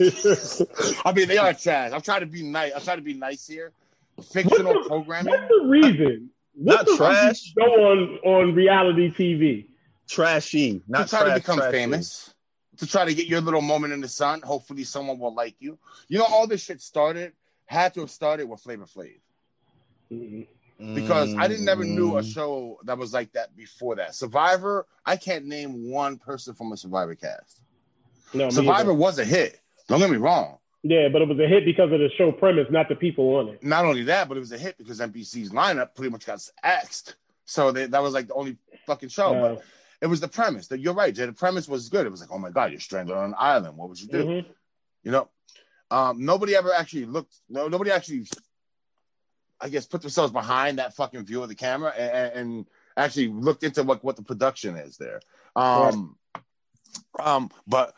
I mean, they are trash. I'm trying to be nice. I'm trying to be nice here. Fictional What's the- programming. What's the reason? Not What's the trash. reason Go on on reality TV. Trashy. Not to try trash, to become trashy. famous, to try to get your little moment in the sun. Hopefully, someone will like you. You know, all this shit started had to have started with Flavor Flav mm-hmm. Because I didn't never knew a Mm. show that was like that before that. Survivor, I can't name one person from a Survivor cast. No, Survivor was a hit. Don't get me wrong. Yeah, but it was a hit because of the show premise, not the people on it. Not only that, but it was a hit because NBC's lineup pretty much got axed. So they, that was like the only fucking show. Uh, But it was the premise. That you're right, Jay. The premise was good. It was like, oh my god, you're stranded on an island. What would you do? mhm. You know, um, nobody ever actually looked. No, nobody actually, I guess, put themselves behind that fucking view of the camera and, and actually looked into what what the production is there. Um, um, but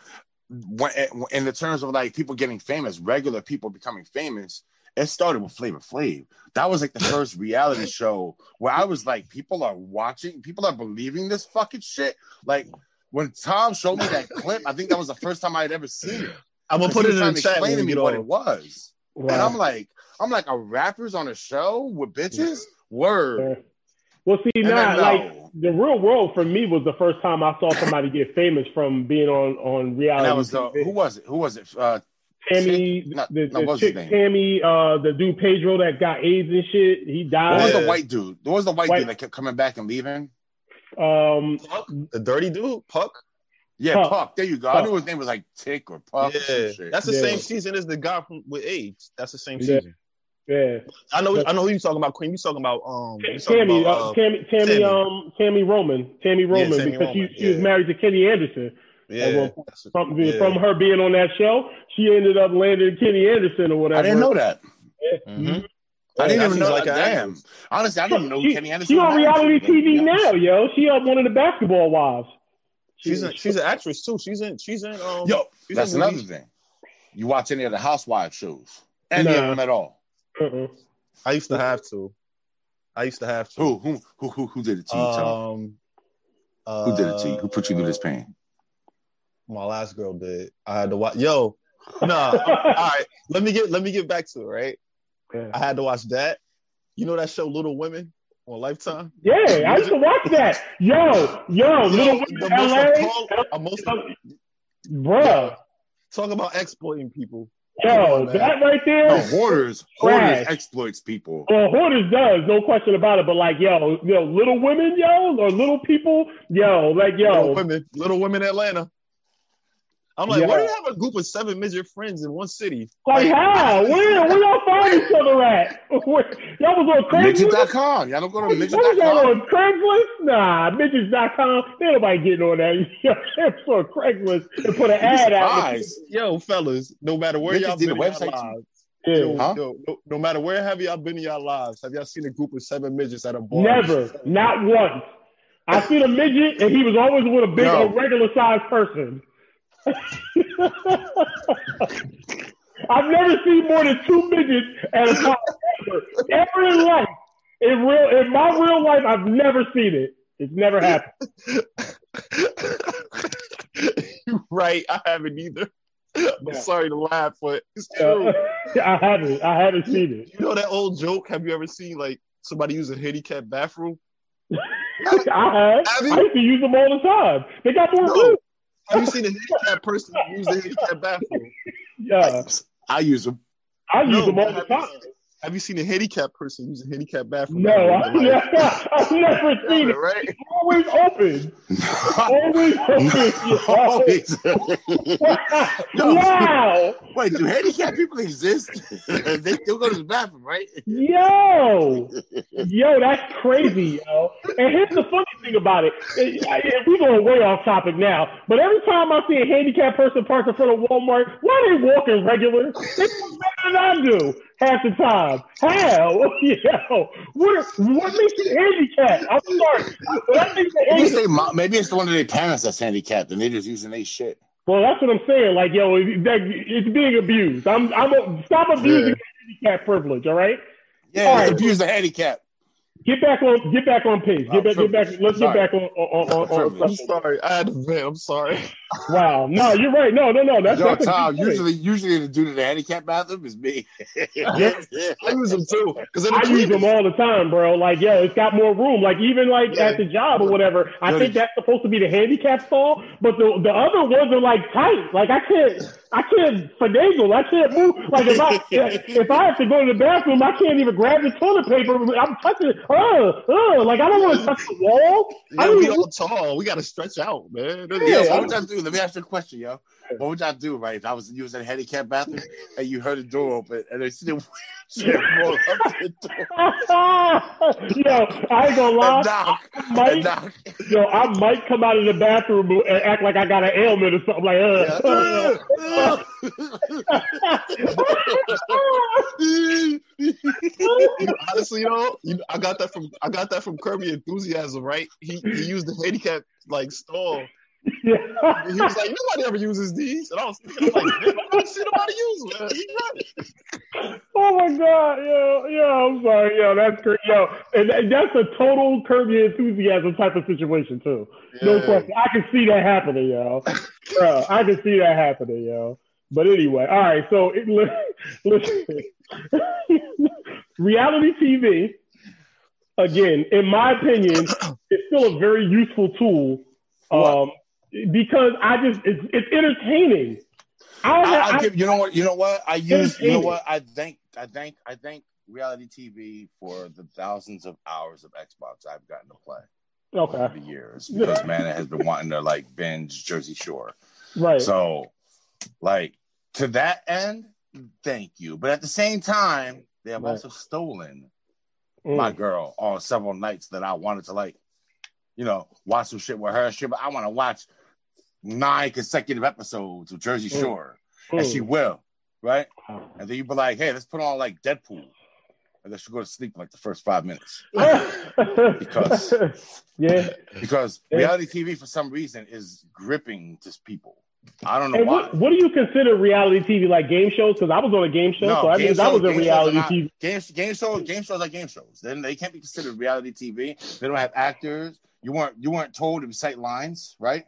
when in the terms of like people getting famous, regular people becoming famous, it started with Flavor Flav. That was like the [laughs] first reality show where I was like, people are watching, people are believing this fucking shit. Like when Tom showed me that [laughs] clip, I think that was the first time I had ever seen it. I'm gonna put it in the chat explain when to me what it was. Wow. And I'm like, I'm like, a rapper's on a show with bitches? Word. Well, see, now then, like the real world for me was the first time I saw somebody get famous from being on on And reality. that was the TV. who was it? Who was it? Uh, Tami, No, the, no, the what's his chick name? Tami, uh, the dude Pedro that got AIDS and shit. He died. what died. was Yeah. the white dude? What was the white, White- dude that kept coming back and leaving? Um, Puck, the dirty dude, Puck. Yeah, Puck. Puck. There you go. I Puck. knew his name was like Tick or Puck. or yeah, shit. that's the Yeah. same season as the guy from with AIDS. That's the same Yeah. season. yeah, I know. I know who you talking about, Queen. You talking about um. Talking Tami, about, uh, uh, Tami, Tami, Tami. um, Tami Roman, Tami Roman, Tami because Roman, she, she was married to Kenny Anderson. yeah, at one a- From yeah. from her being on that show, she ended up landing Kenny Anderson or whatever. I didn't know that. Mhm. I didn't even she's know like that. an Damn. actress. Honestly, I didn't know she, Kenny Anderson. She on reality TV to be honest. now, yo. She up one of the basketball wives. She's a, she's an actress too. She's in she's in um. Yo, she's that's in another movies. thing. You watch any of the Housewives shows? Any of them at all? Uh-uh. I used to have to. I used to have to. Who who who who, who did it to you? Tell me. Um. Uh, Who did it to you? Who put you through this pain? My last girl did. I had to watch. Yo, nah. [laughs] all right. Let me get let me get back to it. Right. Yeah. I had to watch that. You know that show, Little Women, on Lifetime. Yeah, I used to watch that. Yo, yo, little Women in LA, appall- a most- bruh. Talk about exploiting people. Yo, Come on, that right there. No, hoarders. Trash. Hoarders exploits people. Well, Hoarders does, no question about it. But like, yo, yo, little women, yo, or little people, yo, like, Little yo, Women, Little Women Atlanta. I'm like, Yeah. why do you have a group of seven midget friends in one city? like how? [laughs] Where? Where y'all find each other at? Y'all was on Craigslist. Midget.com. Y'all don't go to What was y'all midget.com. on Craigslist? Nah, midgets.com. Ain't nobody getting on that. [laughs] It's on Craigslist and put an ad out. Yo, fellas, no matter where Midgets y'all been a in y'all website lives, Yeah. yo, Huh? yo, no, no matter where have y'all been in y'all lives, have y'all seen a group of seven midgets at a bar? Never, not once. I seen a midget, and he was always with a big, Yo. a regular sized person. [laughs] I've never seen more than two midgets at a time ever, ever in life. In real, in my real life, I've never seen it. It's never happened. You're [laughs] right. I haven't either. I'm Yeah. sorry to laugh, but it's Uh, true. [laughs] I haven't. I haven't seen it. You know that old joke? Have you ever seen like somebody use a handicapped bathroom? [laughs] I have. Have you? I used to use them all the time. They got more No. Have you seen a handicapped person use a handicapped bathroom? Yeah, I use them. I use No, them all the time. Have you seen a handicapped person use a handicapped bathroom? No, I've never, I've never [laughs] seen it. right? It's always open. [laughs] Always open. [laughs] No. wow. Wait, do handicapped people exist? they still go to the bathroom, right? Yo. Yo, that's crazy, yo. And here's the funny thing about it. If we going way off topic now, but every time I see a handicapped person parked in front of Walmart, why are they walking regular? They do better than I do half the time. How? [laughs] Yo, what, what makes you handicapped? I'm sorry. What makes Maybe handicapped? they, maybe it's one of their parents that's handicapped and they're just using their shit. Well, that's what I'm saying. Like, yo, it- that, it's being abused. I'm, I'm a, stop abusing handicap privilege. All right. Yeah, All right. abuse the handicap. Get back on, get back on pace. Get Oh, back, get back. Let's get back on. on, on, on, Privilege. I'm sorry. I had to vent. I'm sorry. [laughs] wow. No, you're right. No, no, no. That's Yo, that's Tom, usually, usually the dude in the handicap bathroom is me. [laughs] I use them too. Because I use them all the time, bro. Like, yo, it's got more room. Like, even like Yeah. at the job or whatever, I think that's supposed to be the handicap stall, but the the other ones are like tight. Like, I can't, I can't finagle. I can't move. Like, if I [laughs] if I have to go to the bathroom, I can't even grab the toilet paper. I'm touching. Uh, uh, like I don't want to touch the wall. I Yeah, don't we even- all tall. We got to stretch out, man. Yo, Yeah. what would y'all do? Let me ask you a question, yo. What would y'all do, right? If I was using a handicap bathroom and you heard the door open and they see the wheelchair [laughs] roll up to the door [laughs] yo, I ain't gonna [laughs] lie. and knock, Mike, and knock. yo, I might come out of the bathroom and act like I got an ailment or something like uh, uh, Honestly, you know, you, I got that from I got that from Curb Your Enthusiasm, right? He he used the handicap like stall. Yeah. And he was like, [laughs] nobody ever uses these, and I was thinking, I'm like, I don't see nobody use them. He's right. Oh my god, yo, yo, I'm sorry, yo, that's great, yo, and that- that's a total Curb Your Enthusiasm type of situation too. No question, I can see that happening, yo. Bro, I can see that happening, yo. But anyway, all right, so it, [laughs] listen, reality TV, again, in my opinion, is still a very useful tool, um, because I just it's, it's entertaining. I, I, I, give, you know what? You know what? I use. You know what? I thank. I thank. I thank reality TV for the thousands of hours of Xbox I've gotten to play over the years because man, it has been wanting to like binge Jersey Shore. right. So, like to that end, thank you. But at the same time, they have Right. also stolen Mm. my girl on several nights that I wanted to like, you know, watch some shit with her. Shit, but I want to watch nine consecutive episodes of Jersey Mm. Shore, and she Mm. will, right? And then you'd be like, hey, let's put on like Deadpool, and then she'll go to sleep in like the first five minutes [laughs] Because- yeah. because Yeah. reality TV for some reason is gripping to people. I don't know what, what do you consider reality TV? Like game shows? Because I was on a game show, so I mean that was a reality not- TV. Game, game shows, game shows are game shows. Then they can't be considered reality TV. They don't have actors. You weren't you weren't told to recite lines, right?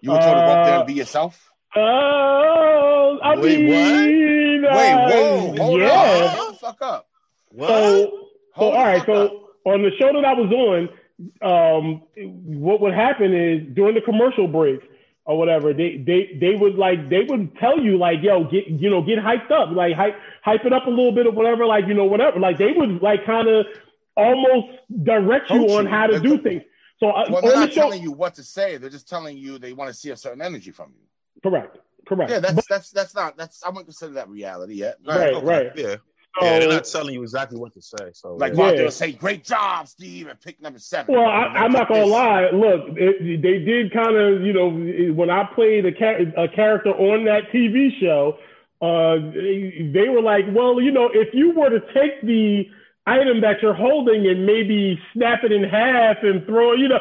You were told to go up there and be yourself. Oh, I Wait, mean, Wait, uh, whoa, hold yeah. on, hold the fuck up. What? So, so all right. So up. on the show that I was on, um, what would happen is during the commercial break or whatever, they they they would like they would tell you like, yo, get you know, get hyped up, like hype hype it up a little bit or whatever, like you know, whatever. Like they would like kind of almost direct you Coach on you. how to do things. So uh, Well, they're not show, telling you what to say. They're just telling you they want to see a certain energy from you. correct, correct. Yeah, that's that's that's not that's I wouldn't consider that reality yet. Right, Okay, right. Yeah. So- yeah, they're not telling you exactly what to say. So Like yeah. go out Yeah. there say, "Great job, Steve," and pick number seven. Well, I, I'm not gonna this. lie. Look, it, they did kind of, you know, when I played a, cha- a character on that TV show, uh, they, they were like, well, you know, if you were to take the item that you're holding and maybe snap it in half and throw, it, you know,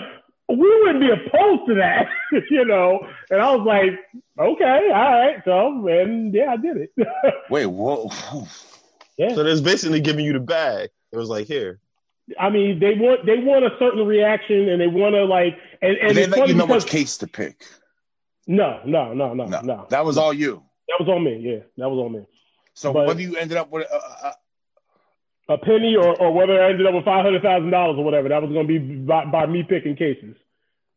we wouldn't be opposed to that, [laughs] you know. And I was like, okay, all right. So, and yeah, I did it. [laughs] Wait, whoa. yeah. So that's basically giving you the bag. It was like here. I mean, they want they want a certain reaction, and they want to like, and, and they it's let funny you know which case to pick. no, no, no, no, No, no, that was all you. That was on me. Yeah, that was on me. So But- whether you ended up with, uh, uh, A penny, or, or whether I ended up with five hundred thousand dollars or whatever, that was going to be by, by me picking cases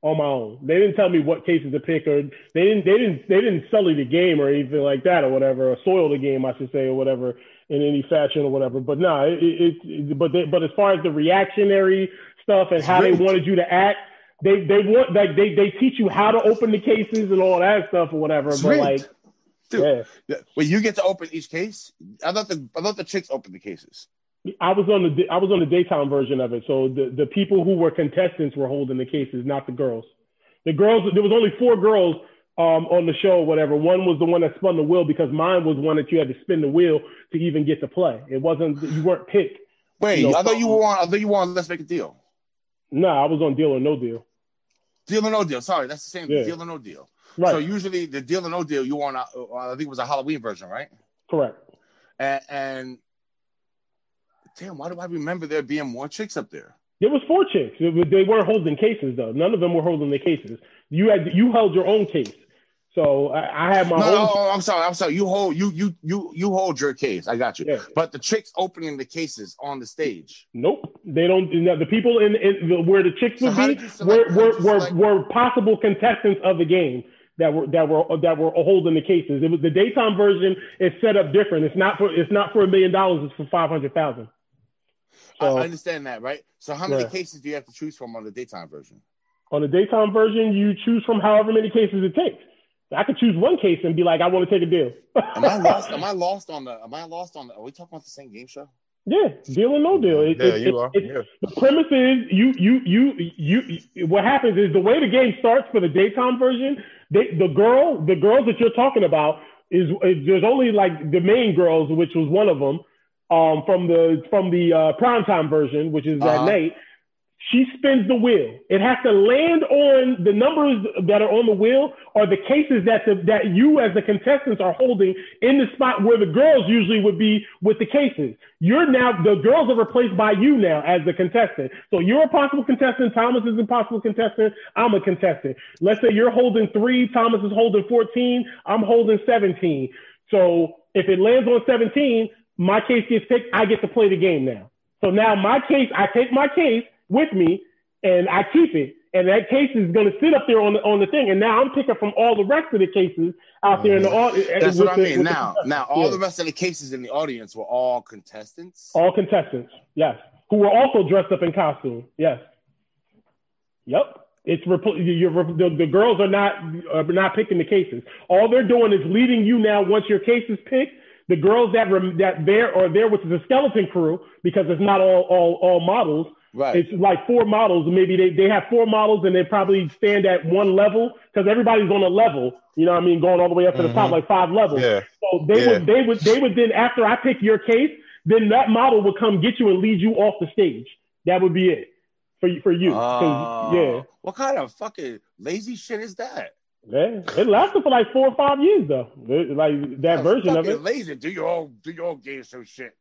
on my own. They didn't tell me what cases to pick, or they didn't they didn't they didn't sully the game or anything like that or whatever, or soil the game, I should say, or whatever in any fashion or whatever. But no, it, it, it but they, but as far as the reactionary stuff and how they wanted you to act. They, they want like they, they teach you how to open the cases and all that stuff or whatever. it's but rigged. like, Dude. yeah, Well, you get to open each case. I thought the I thought the chicks opened the cases. I was on the I was on the daytime version of it. So the, the people who were contestants were holding the cases, not the girls. The girls there was only four girls um, on the show or whatever. One was the one that spun the wheel because mine was one that you had to spin the wheel to even get to play. It wasn't you weren't picked. Wait, No I thought you were on. I thought you were on. Let's make a deal. No, I was on deal or no deal. Deal or no deal. Sorry, that's the same. Yeah. Deal or no deal. Right. So usually the deal or no deal, you were on. Uh, I think it was a Halloween version, right? Correct. And, and damn, why do I remember there being more chicks up there? There was four chicks. They weren't holding cases though. None of them were holding the cases. You had you held your own case. So I, I had my No, own. no, I'm sorry. I'm sorry. You hold you you you you hold your case. I got you. Yeah. But the chicks opening the cases on the stage. Nope, they don't. no, The people in, in the, where the chicks would how be select- were were, were, were possible contestants of the game that were that were that were holding the cases. It was the daytime version is set up different. It's not for it's not for a million dollars. It's for five hundred thousand. I So I understand that, right? So how many Yeah. cases do you have to choose from on the daytime version? on the daytime version, you choose from however many cases it takes. I could choose one case and be like, I want to take a deal. Am I lost? [laughs] Am I lost on the? Am I lost on the? Are we talking about the same game show? yeah, deal or no deal. It- Yeah, it- you it- are. it- Yeah. the premise is you you you you you- what happens is the way the game starts for the daytime version they, the girl the girls that you're talking about is, is there's only like the main girls which was one of them um from the from the uh primetime version which is Uh-huh. at night she spins the wheel. It has to land on the numbers that are on the wheel or the cases that the, that you as the contestants are holding in the spot where the girls usually would be with the cases. You're now the girls are replaced by you now as the contestant. So you're a possible contestant. Thomas is a possible contestant. I'm a contestant. Let's say you're holding three. Thomas is holding 14. I'm holding 17. So if it lands on 17, my case gets picked. I get to play the game now. So now my case, I take my case with me and I keep it. And that case is going to sit up there on the on the thing. And now I'm picking from all the rest of the cases out there in the audience. That's what I mean. Now, now all Yeah. the rest of the cases in the audience were all contestants. all contestants, yes, who were also dressed up in costume, yes. Yep. It's repl- you're, the, the girls are not are not picking the cases. All they're doing is leading you now. Once your case is picked, the girls that rem- that there are there, which is a skeleton crew, because it's not all all all models. Right. It's like four models. Maybe they, they have four models and they probably stand at one level because everybody's on a level. You know what I mean? Going all the way up to the top, Mhm. like five levels. Yeah. So they Yeah. would they would they would then after I pick your case, then that model would come get you and lead you off the stage. That would be it for you for you. Oh. yeah. What kind of fucking lazy shit is that? Yeah, it lasted for like four or five years though. Like that That's version of it. Lazy. Do your own do your own game show shit.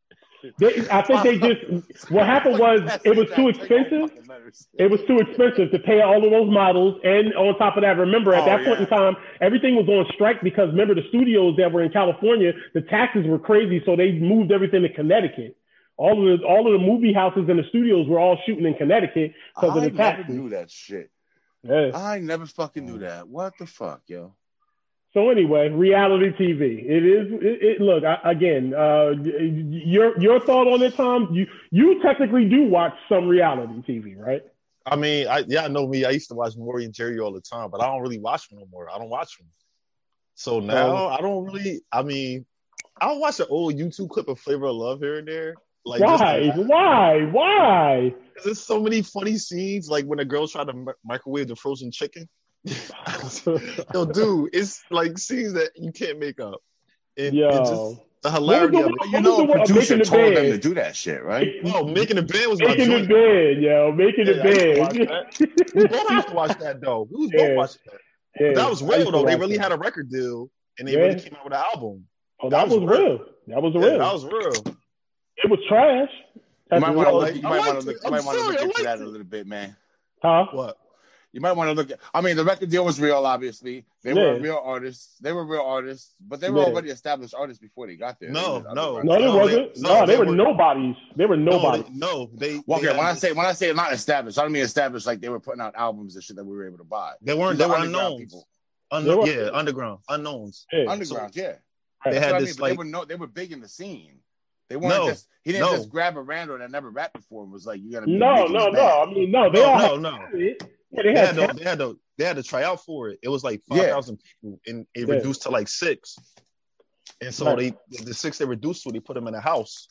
They, I think they just what happened [laughs] was it was too expensive. It was too expensive to pay all of those models, and on top of that, remember at Oh, that point yeah. in time, everything was on strike because remember the studios that were in California, the taxes were crazy, so they moved everything to Connecticut. All of the all of the movie houses and the studios were all shooting in Connecticut because of the taxes. knew that shit. Yeah. I never fucking knew that. What the fuck, yo? So anyway, reality TV. It is. It, it, look I, again. Uh, your your thought on it, Tom? You you technically do watch some reality TV, right? I mean, I yeah, I know me. I used to watch Maury and Jerry all the time, but I don't really watch them no more. I don't watch them. So now I don't really. I mean, I'll watch an old YouTube clip of Flavor of Love here and there. Like just why? to laugh. Why? Why? 'Cause there's so many funny scenes, like when a girl tried to mi- microwave the frozen chicken. [laughs] Yo, dude, it's like scenes that you can't make up. And, and just The hilarity of it. But you know, a What was the- producer making the told them to do that shit, right? No, making oh, the bed was Making the joint. bed, yo, making the Yeah, I used to watch bed. that. [laughs] We both used to watch that though. We was both Yeah. watching that. Yeah, that was real though. They really that. had a record deal and they Yeah. really came out with an album. Oh, that that, was was real. real. That was Yeah, real. that was real. It was trash. You might want to look. You might want to look. You I'm might want to sorry, look into that it. a little bit, man. Huh? What? You might want to look at. I mean, the record deal was real. Obviously, they were real artists. They were real artists, but they were Yeah. already established artists before they got there. No, no. No, they wasn't. they- No, no, they, they were were- nobodies. They were No, nobodies. they, no, they. Well, they okay, when I say when I say not established, I don't mean established like they were putting out albums and shit that we were able to buy. they weren't, These they were underground unknowns. people. Unknown, They were- yeah, underground, unknowns. Yeah. Underground, yeah. They That's what had I this mean, but like they were no, they were big in the scene. They weren't No, just he didn't no. just grab a random that never rapped before and was like, "You gotta be No, no, this no. I mean, no. They all no, had no, no. it. Yeah, they They had had, to, they had to they had to try out for it. It was like five thousand Yeah. people, and it Yeah. reduced to like six. And so Right. they the six they reduced to, they put them in a house.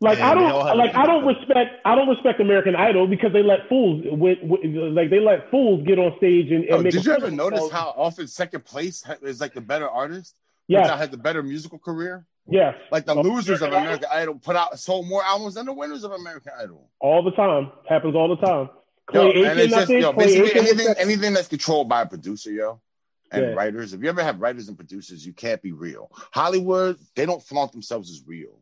Like And I don't like I don't respect I don't respect American Idol because they let fools with, with like they let fools get on stage and, and Oh, make did a you fool ever notice how often second place is like the better artist? Yes, Which has the better musical career? yes, Like the losers of American Idol put out sold more albums than the winners of American Idol. all the time happens all the time. Yo, Clay and it's just yo, basically Aiken anything anything that's controlled by a producer, yo, and Yeah. writers. If you ever have writers and producers, you can't be real. Hollywood, they don't flaunt themselves as real.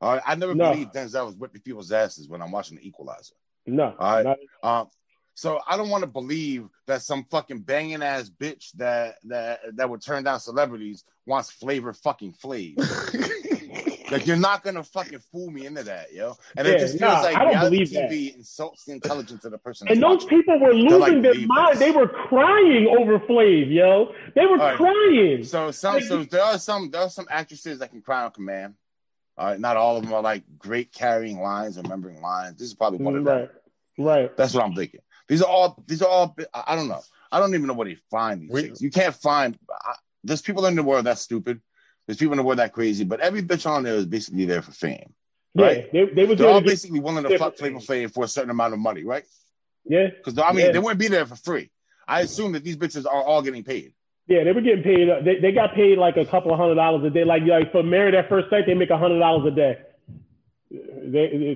All right, I never No. believed Denzel was whipping people's asses when I'm watching The Equalizer. No, All right. not- Um, so I don't want to believe that some fucking banging ass bitch that that that would turn down celebrities wants flavor fucking flavor. [laughs] like you're not gonna fucking fool me into that, yo. And Yeah, it just feels nah, like I don't believe that. TV insults the intelligence of the person. and those watching. people were They're like losing their mind. They were crying over Flav, yo. They were right. crying. So some Like, so there are some there are some actresses that can cry on command. All right, not all of them are like great carrying lines, remembering lines. This is probably one of them. right, right. That's what I'm thinking. These are all. These are all. I don't know. I don't even know where they find these We- chicks. You can't find. I, there's people in the world that's stupid. There's people in the world that crazy. But every bitch on there is basically there for fame. Right. Yeah, they, they They're all there to get- basically willing to fuck Flavor fame. Flav for a certain amount of money, right? yeah, Because I mean, Yeah. they wouldn't be there for free. I assume that these bitches are all getting paid. yeah. They were getting paid. uh, They, they got paid like a couple of hundred dollars a day. Like like for married at first sight, they make a hundred dollars a day. They,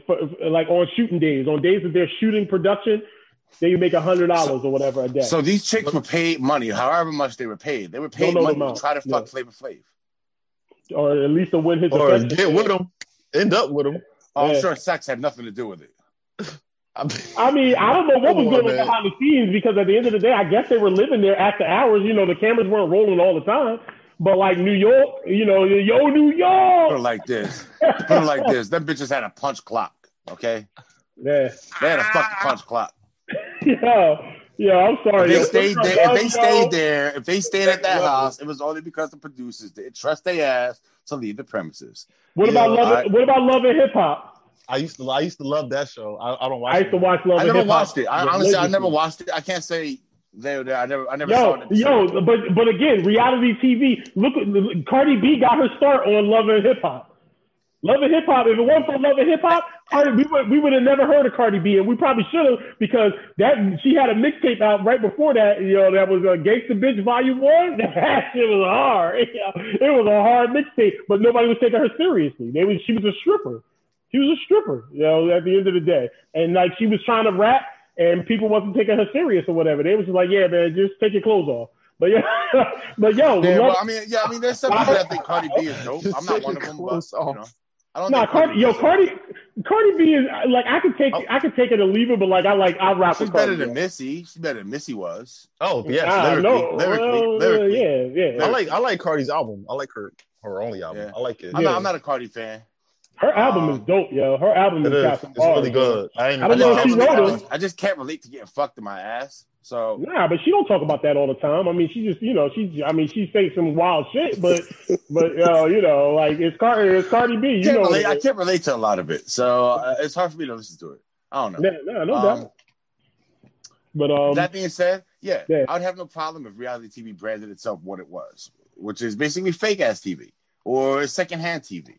they for, like on shooting days, on days that they're shooting production, they you make a hundred dollars or whatever a day. So these chicks were paid money, however much they were paid. They were paid know the money to try to fuck Yeah. Flavor Flav. or at least to win his Or get with them, end up with them. Oh, I'm sure sex had nothing to do with it. [laughs] I mean, I don't know what was Come going on behind the scenes because at the end of the day, I guess they were living there after hours. You know, the cameras weren't rolling all the time. But like New York, you know, yo, New York. Put it like this. Put it like this. Them bitches had a punch clock. Okay, [laughs] Yeah, they had a fucking punch clock. [laughs] yeah, yeah. I'm sorry. If they stayed there, if they stayed there, if they stayed at that Yo. house, it was only because the producers didn't trust their ass to leave the premises. What about Yo, love? I- what about love and hip hop? I used to I used to love that show. I, I don't watch. I used to watch Love I and never Hip Hop. watched it. I honestly, I never watched it. I can't say they there. I never, I never saw it. yo, but but again, reality TV. Look, at Cardi B got her start on Love and Hip Hop. Love and Hip Hop. If it wasn't for Love and Hip Hop, we would we would have never heard of Cardi B, and we probably should have because that she had a mixtape out right before that. You know, that was a Gangsta Bitch Volume One. [laughs] That shit was hard. [laughs] It was a hard mixtape, but nobody was taking her seriously. They was she was a stripper. She was a stripper. You know, at the end of the day, and like she was trying to rap, and people wasn't taking her serious or whatever. They was just like, yeah, man, just take your clothes off. But yeah, [laughs] but yo, Yeah, Love- well, I mean, yeah, I mean, there's some people that think Cardi B is dope. I'm not one of them, but you know, I don't No, think Cardi, yo, Cardi, Cardi B is like I could take, I could take it or leave it, but like I like I rock She's with Cardi. better than B. Missy. She's better than Missy was. Oh yes, Ah, lyrically, no, lyrically, well, lyrically. yeah, yeah. I like I like Cardi's album. I like her her only album. Yeah. I like it. I'm, Yeah. not, I'm not a Cardi fan. Her album Um, is dope, yo. Her album It has is. got some It's bars, really good. I, I don't just know if she wrote I them. just- I just can't relate to getting fucked in my ass. So Nah, but she don't talk about that all the time. I mean, she just, you know, she, I mean, she say some wild shit, but, [laughs] but, uh, you know, like it's Cardi, it's Cardi B. I You can't, know, relate, I can't relate to a lot of it. So uh, it's hard for me to listen to it. I don't know. Nah, nah, no Um, doubt. But um, that being said, yeah, Yeah. I would have no problem if reality TV branded itself what it was, which is basically fake ass TV or secondhand TV,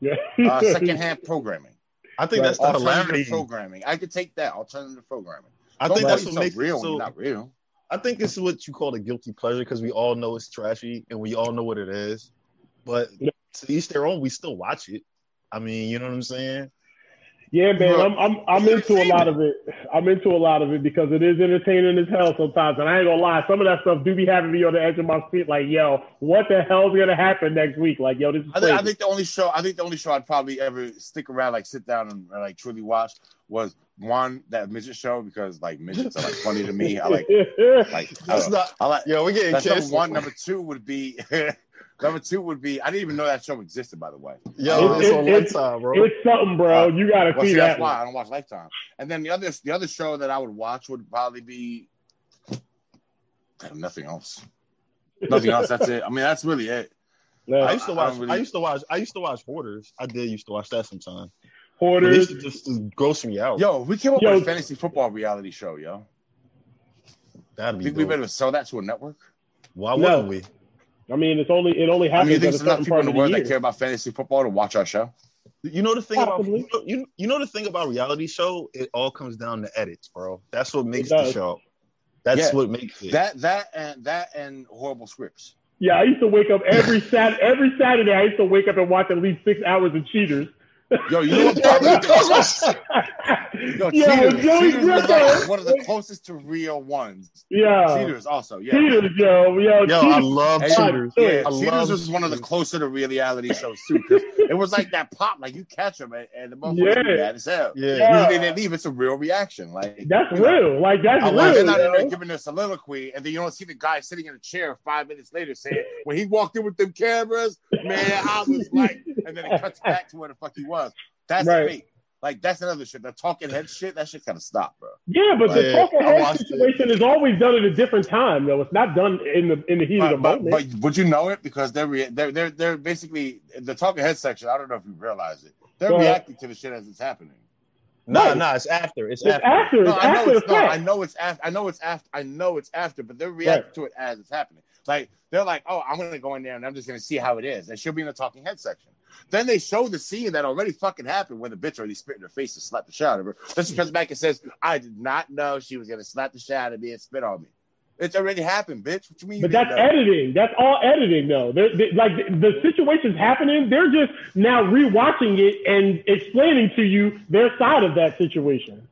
yeah. uh, [laughs] secondhand programming, I think Right. that's the alternative hilarity. programming. I could take that alternative programming. I Don't think that's what makes real it so. not real. I think this is what you call a guilty pleasure because we all know it's trashy and we all know what it is. But Yeah. to each their own. We still watch it. I mean, you know what I'm saying? Yeah, man, I'm I'm I'm into a lot of it. I'm into a lot of it because it is entertaining as hell sometimes. And I ain't gonna lie, some of that stuff do be having me on the edge of my seat. Like, yo, what the hell's gonna happen next week? Like, yo, this is I crazy. think, I think the only show I think the only show I'd probably ever stick around, like sit down and, and, like truly watch was one that midget show because like midgets are like funny to me. I like [laughs] like I, That's don't know. not. I like Yo, we getting that's number one. Number two would be [laughs] number two would be I didn't even know that show existed by the way. Yo, It- it's it- on it's- Lifetime, bro. it's something, bro. Uh, you gotta Well, see see, that. that's why one. I don't watch Lifetime. And then the other the other show that I would watch would probably be nothing else. Nothing else. That's it. I mean, that's really it. Yeah. I used to watch. don't I, used to watch. I used to watch Hoarders. I did used to watch that sometimes. But Hoarders. used to just to gross me out. Yo, we came up Yo. with a fantasy football reality show, yo. That'd be Think we better sell that to a network? Why No. wouldn't we? I mean, it's only it only happens. I mean, you think at a there's enough people in the of the world year. that care about fantasy football to watch our show? You know the thing about Possibly. you know, you, you know the thing about reality show. It all comes down to edits, bro. That's what makes the show. That's Yeah. what makes it. That that and that and horrible scripts. Yeah, I used to wake up every [laughs] Sat every Saturday. I used to wake up and watch at least six hours of Cheaters. Yo, you know [laughs] what? Probably, yo, Yeah, Cheaters, Joey Cheaters was like one of the closest to real ones. yeah, Cheaters also, yeah. Cheaters, yo, yo, Yo, I Cheaters. love Hey, cheaters. Yeah, I Cheaters love was one of the closer to reality shows too. 'cause it was like that pop, like you catch them and, and the motherfuckers Yeah. be mad as hell. Yeah. Yeah. Usually they leave, it's a real reaction. Like That's you know, real. Like that's I real. like They're not in there giving their soliloquy, and then you don't see the guy sitting in a chair five minutes later saying, "When he walked in with them cameras, man, I was like," and then it cuts back to where the fuck he was. That's Right. fake. Like that's another shit. The talking head shit, that shit kind of stopped, bro. Yeah, but the Yeah, talking head situation is always done at a different time, though. It's not done in the in the heat of the But, but, moment. but would you know it because they're re- they're they're they're basically the talking head section. I don't know if you realize it. They're Go ahead. reacting to the shit as it's happening. Nah, Right. nah, it's after. It's, it's after. after. No, It's I know after it's no, I know it's after. I know it's after. I know it's after, but they're reacting to it as it's happening. Like they're like, "Oh, I'm gonna go in there and I'm just gonna see how it is." And she'll be in the talking head section. Then they show the scene that already fucking happened when the bitch already spit in her face and slapped the shit out of her. Then she comes back and says, "I did not know she was gonna slap the shit out of me and spit on me." It's already happened, bitch. What you mean? You But that's know? editing. That's all editing, though. They're, they like the situation's happening. They're just now rewatching it and explaining to you their side of that situation.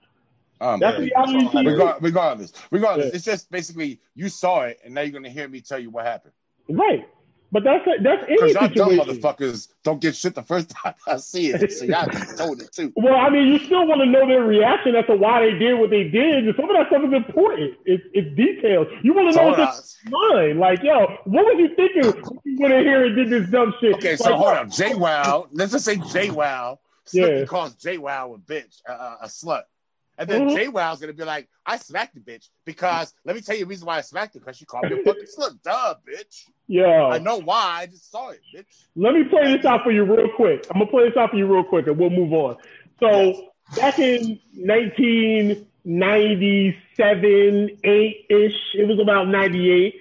Um, That's Yeah, reality that's all I TV. Regard, regardless, regardless, Yeah. it's just basically you saw it, and now you're gonna hear me tell you what happened. Right. But that's that's any Because y'all dumb motherfuckers don't get shit the first time [laughs] I see it, so y'all [laughs] told it too. Well, I mean, you still want to know their reaction as to why they did what they did. And some of that stuff is important. It's, it's detailed. You want to know what's in mind. Like, yo, what was you thinking when you went in here and did this dumb shit? Okay, so like, hold up. Jay Wow, let's just say Jay Wow. Yeah. Calls Jay Wow a bitch, uh, a slut. And then Mhm. Jay Wow's gonna be like, I smacked the bitch because let me tell you the reason why I smacked her because she called me a fucking slut. Duh, bitch. Yeah. I know why. I just saw it, bitch. let me play this out for you real quick. I'm gonna play this out for you real quick, and we'll move on. So back in 1997, eight ish, it was about 98.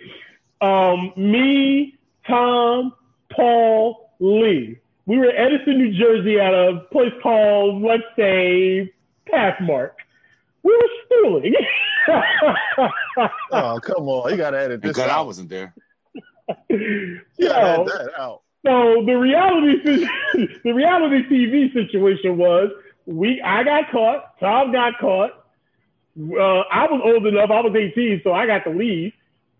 Um, me, Tom, Paul, Lee. We were in Edison, New Jersey, at a place called, let's say, Pathmark. We were stealing. Oh, come on. You got to edit this God I wasn't there. yeah, Yo, that out. So the reality, [laughs] the reality TV situation was we. I got caught. Tom got caught. Uh, I was old enough. I was 18, so I got to leave.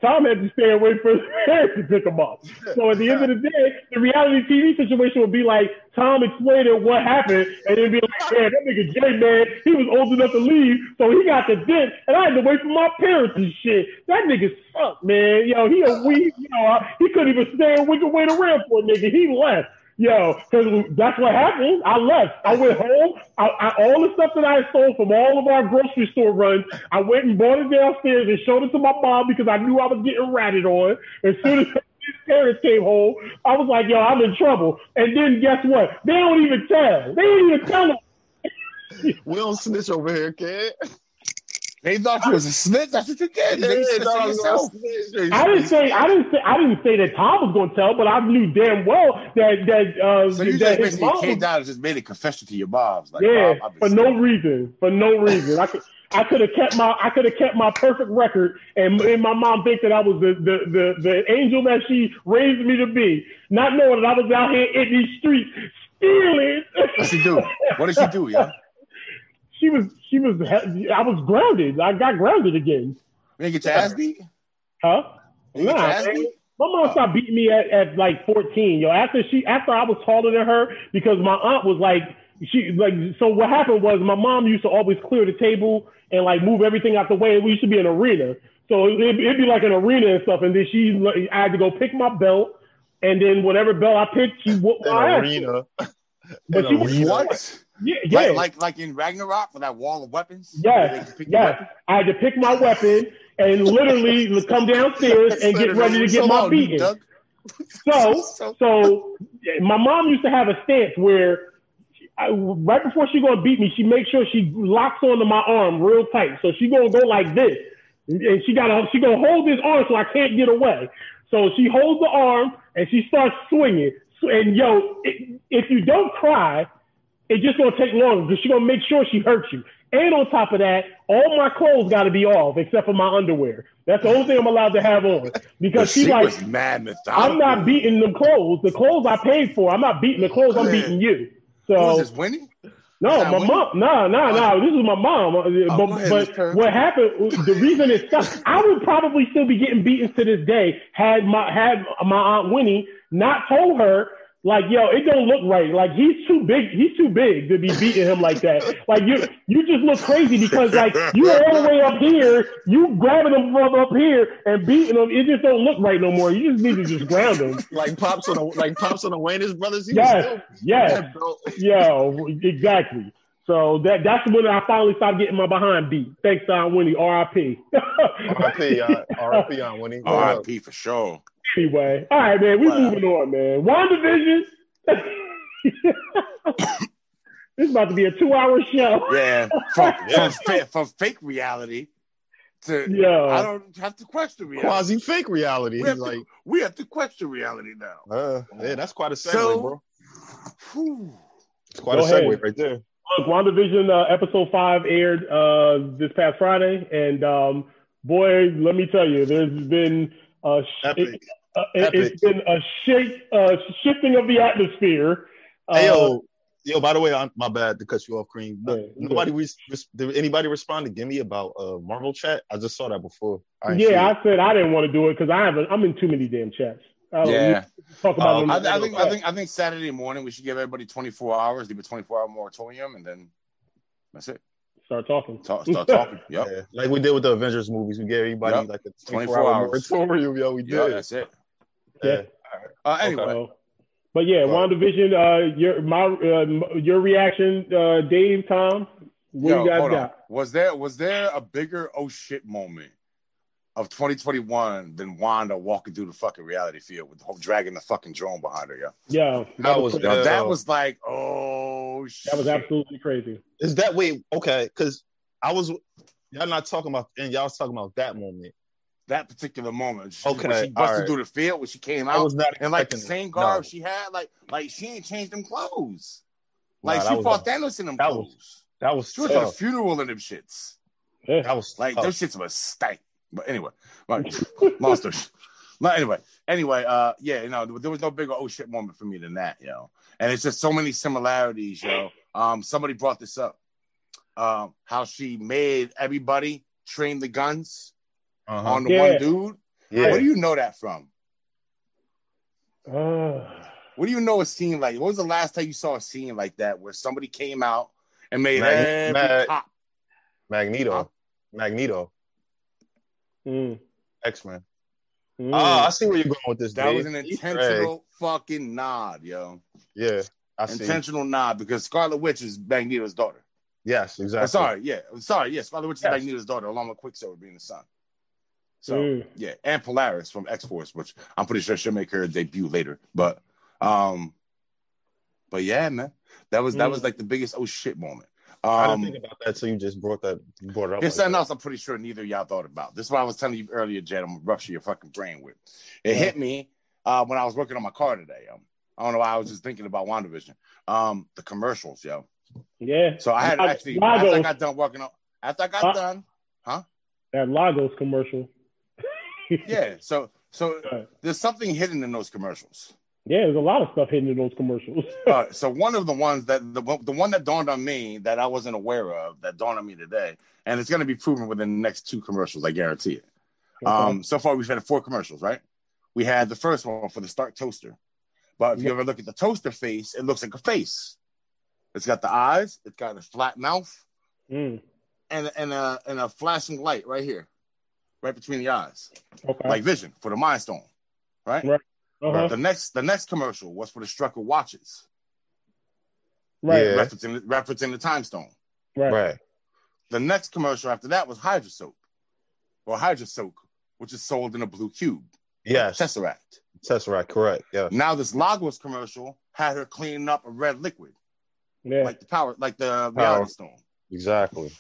Tom had to stay away for his parents to pick him up. So at the end of the day, the reality TV situation would be like Tom explaining what happened, and it'd be like, [laughs] man, that nigga Jay, man, he was old enough to leave, so he got the dip, and I had to wait for my parents and shit. That nigga sucked, man. Yo, he a weed, you know, he couldn't even stand we could wait around for a nigga. He left. Yo, because that's what happened. I left. I went home. I, I, all the stuff that I stole from all of our grocery store runs, I went and bought it downstairs and showed it to my mom because I knew I was getting ratted on. As soon as [laughs] his parents came home, I was like, yo, I'm in trouble. And then guess what? They don't even tell. They don't even tell them. We don't snitch over here, kid. They thought you was a snitch. That's what you did. Yeah, They yeah, snitched no, on I yourself. I didn't say I didn't say I didn't say that Tom was going to tell, but I knew damn well that that uh, So you that just his basically mom came down and just made a confession to your moms. Like, yeah, Mom, for snitching. no reason, for no reason. I could I could have kept my I could have kept my perfect record, and, and my mom think that I was the, the the the angel that she raised me to be, not knowing that I was out here in these streets stealing. What'd she do? What did she do, [laughs] yeah? She was she was I was grounded. I got grounded again. You didn't get your ass beat? Huh? You get your Nah, ass man. My mom stopped beating me at, at like 14, yo. After she, after I was taller than her, because my aunt was like, she like. So what happened was my mom used to always clear the table and like move everything out the way. We used to be an arena, so it, it'd be like an arena and stuff. And then she, I had to go pick my belt, and then whatever belt I picked, she whooped in my ass. But In she was- arena. What? Yeah, yeah, Like, like like in Ragnarok for that wall of weapons? Yes, Where they can pick your yes. weapon? I had to pick my weapon and literally [laughs] come downstairs and get ready to get So my beating. Doug. [laughs] So, so my mom used to have a stance where I, right before she gonna beat me, she makes sure she locks onto my arm real tight. So she gonna go like this, and she gotta she gonna hold this arm so I can't get away. So she holds the arm and she starts swinging. And yo, it, if you don't cry, it's just gonna take longer because she's gonna make sure she hurts you. And on top of that, all my clothes got to be off except for my underwear. That's the only thing I'm allowed to have on [laughs] because she she's like, was mad. I'm not beating the clothes. The clothes I paid for. I'm not beating the clothes. I'm beating you. So this, Winnie? no, my when- mom. No, no, no. This is my mom. Uh, Oh, but ahead, but what happened? The reason it stopped. I would probably still be getting beaten to this day had my had my aunt Winnie not told her. Like yo, it don't look right. Like he's too big. He's too big to be beating him like that. Like you, you just look crazy because like you are all the way up here, you grabbing him from up here and beating him. It just don't look right no more. You just need to just ground him. [laughs] like pops on the like pops on the Wayans brothers. He Yes, still yes. yeah. [laughs] Yo, exactly. So that that's when I finally stopped getting my behind beat. Thanks, Don Winnie. R.I.P. [laughs] R.I.P. on uh, R.I.P. on Winnie. R.I.P. for sure. Anyway, all right, man. We Wow. moving on, man. WandaVision. [laughs] this is about to be a two-hour show. Yeah, from, Yeah. [laughs] From, from fake reality to Yeah. I don't have to question reality. Quasi fake reality. We have, like, to, we have to question reality now. uh, yeah, that's quite a segue, So- bro. Whew. It's quite Go a segue ahead. right there. Look, WandaVision uh, episode five aired uh, this past Friday, and um, boy, let me tell you, there's been a sh- Epic. Uh, it, Epic. has been a shake, uh, shifting of the atmosphere. Uh, Hey, yo, yo. By the way, I'm, my bad to cut you off, Cream. Yeah, nobody, res- res- did anybody respond to Gimme about uh, Marvel chat? I just saw that before. I yeah, it. I said I didn't want to do it because I haven't. I'm in too many damn chats. I Yeah. talk about Um. I, I think I think I think Saturday morning we should give everybody 24 hours, leave a 24 hour moratorium, and then that's it. start talking. Talk, start talking. [laughs] Yep. Yeah, like we did with the Avengers movies. We gave everybody Yep. like a 24 24 hour moratorium. Yo, we Yeah, did. that's it. Yeah. Uh, anyway, So, but yeah, Right. WandaVision. Uh, your my uh, your reaction, uh, Dave, Tom. What yo, you guys got? on. Was there was there a bigger oh shit moment of 2021 than Wanda walking through the fucking reality field with the whole dragging the fucking drone behind her? Yeah, Yeah, That was- crazy. Yo, that was like oh shit. that was absolutely crazy. Is that way? Okay, because I was y'all not talking about, and y'all was talking about that moment. That particular moment. She, Okay, when she busted alright. through the field when she came I out. was not and like the same garb No. she had, like like she ain't changed them clothes. Like she fought a- Thanos in them that clothes. was- That was she was at a funeral in them shits. Yeah. That was Like tough. those shits was stank. But anyway, like, [laughs] monster. But anyway, anyway, uh, yeah, you know, there was no bigger oh shit moment for me than that, yo. And it's just so many similarities, yo. Um, somebody brought this up. Um, how she made everybody train the guns Uh-huh. on the Yeah. one dude. yeah. Where do you know that from? Uh, What do you know a scene like? What was the last time you saw a scene like that where somebody came out and made Mag- every Mag- cop? Magneto. Huh? Magneto. mm, X Men. mm. Ah, I see where you're going with this. That Dave. was an Easter egg. intentional fucking nod, yo. Yeah, I see. Intentional nod because Scarlet Witch is Magneto's daughter. Yes, exactly. sorry, yeah, sorry, yeah. Scarlet Witch is Yes. Magneto's daughter, along with Quicksilver being the son. So Mm. yeah, and Polaris from X Force, which I'm pretty sure she'll make her debut later. But um, but yeah, man, that was that Mm. was like the biggest oh shit moment. I Um, didn't think about that, so you just brought that brought it up. Like something that. else I'm pretty sure neither of y'all thought about. This is what I was telling you earlier, Jed. I'm gonna rupture your fucking brain with. It hit me uh, when I was working on my car today. Yo. I don't know why I was just thinking about WandaVision. Um, the commercials, yo. Yeah. So I had Lagos- actually after I got done working on after I got Huh? done, huh? that Lagos commercial. [laughs] yeah. So so Right. there's something hidden in those commercials. Yeah, there's a lot of stuff hidden in those commercials. [laughs] Uh, so one of the ones that the, one- the one that dawned on me that I wasn't aware of that dawned on me today, and it's going to be proven within the next two commercials. I guarantee it. Um, so far we've had four commercials, right? We had the first one for the Stark toaster, but if you ever look at the toaster face, it looks like a face. It's got the eyes, it's got a flat mouth, Mm, and and a and a flashing light right here, right between the eyes, okay. like Vision for the Mind Stone, right? Right. uh-huh. The next the next commercial was for the Strucker watches, Right. Yeah. referencing referencing the Time Stone. Right. Right. The next commercial after that was Hydra Soap, or Hydra Soak, which is sold in a blue cube, Yes. Tesseract. Tesseract. Correct. Yeah. Now this Lagos commercial had her cleaning up a red liquid, Yeah. like the power, like the reality stone. Exactly.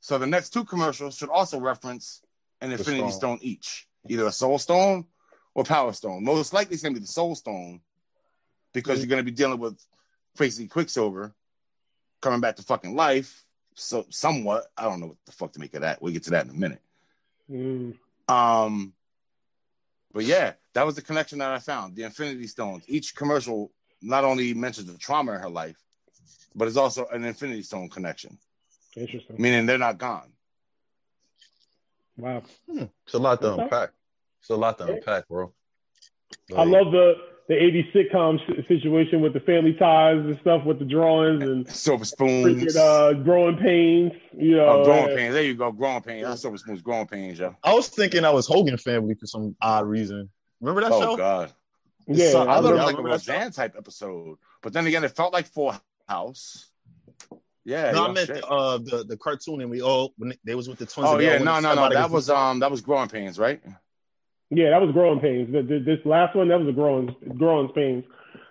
So the next two commercials should also reference an The Infinity stone. stone. each, either a Soul Stone or Power Stone. Most likely it's gonna be the Soul Stone because you're gonna be dealing with crazy Quicksilver coming back to fucking life. So somewhat, I don't know what the fuck to make of that. We'll get to that in a minute. Mm, Um, but yeah, that was the connection that I found. The Infinity Stones. Each commercial not only mentions the trauma in her life, but it's also an Infinity Stone connection, interesting. meaning they're not gone. Wow. It's a lot to unpack. It's a lot to unpack, bro. I love the the 80s sitcom situation with the family ties and stuff with the drawings and [laughs] Silver freaking Spoons. uh, growing pains. You know, oh, growing pains. There you go. Growing pains. That's Silver Spoons. Growing pains, yo. I was thinking I was Hogan family for some odd reason. Remember that Oh show? God. Yeah, So- I I thought it was remember like a that show. Roseanne type episode, but then again, it felt like Full House. Yeah. No, yo, I meant shit. the, uh, the the cartoon, and we all when they was with the twins. Oh yeah, no, no, no. That was um, that was growing pains, right? yeah, that was growing pains. The- the- This last one, that was a growing growing pains,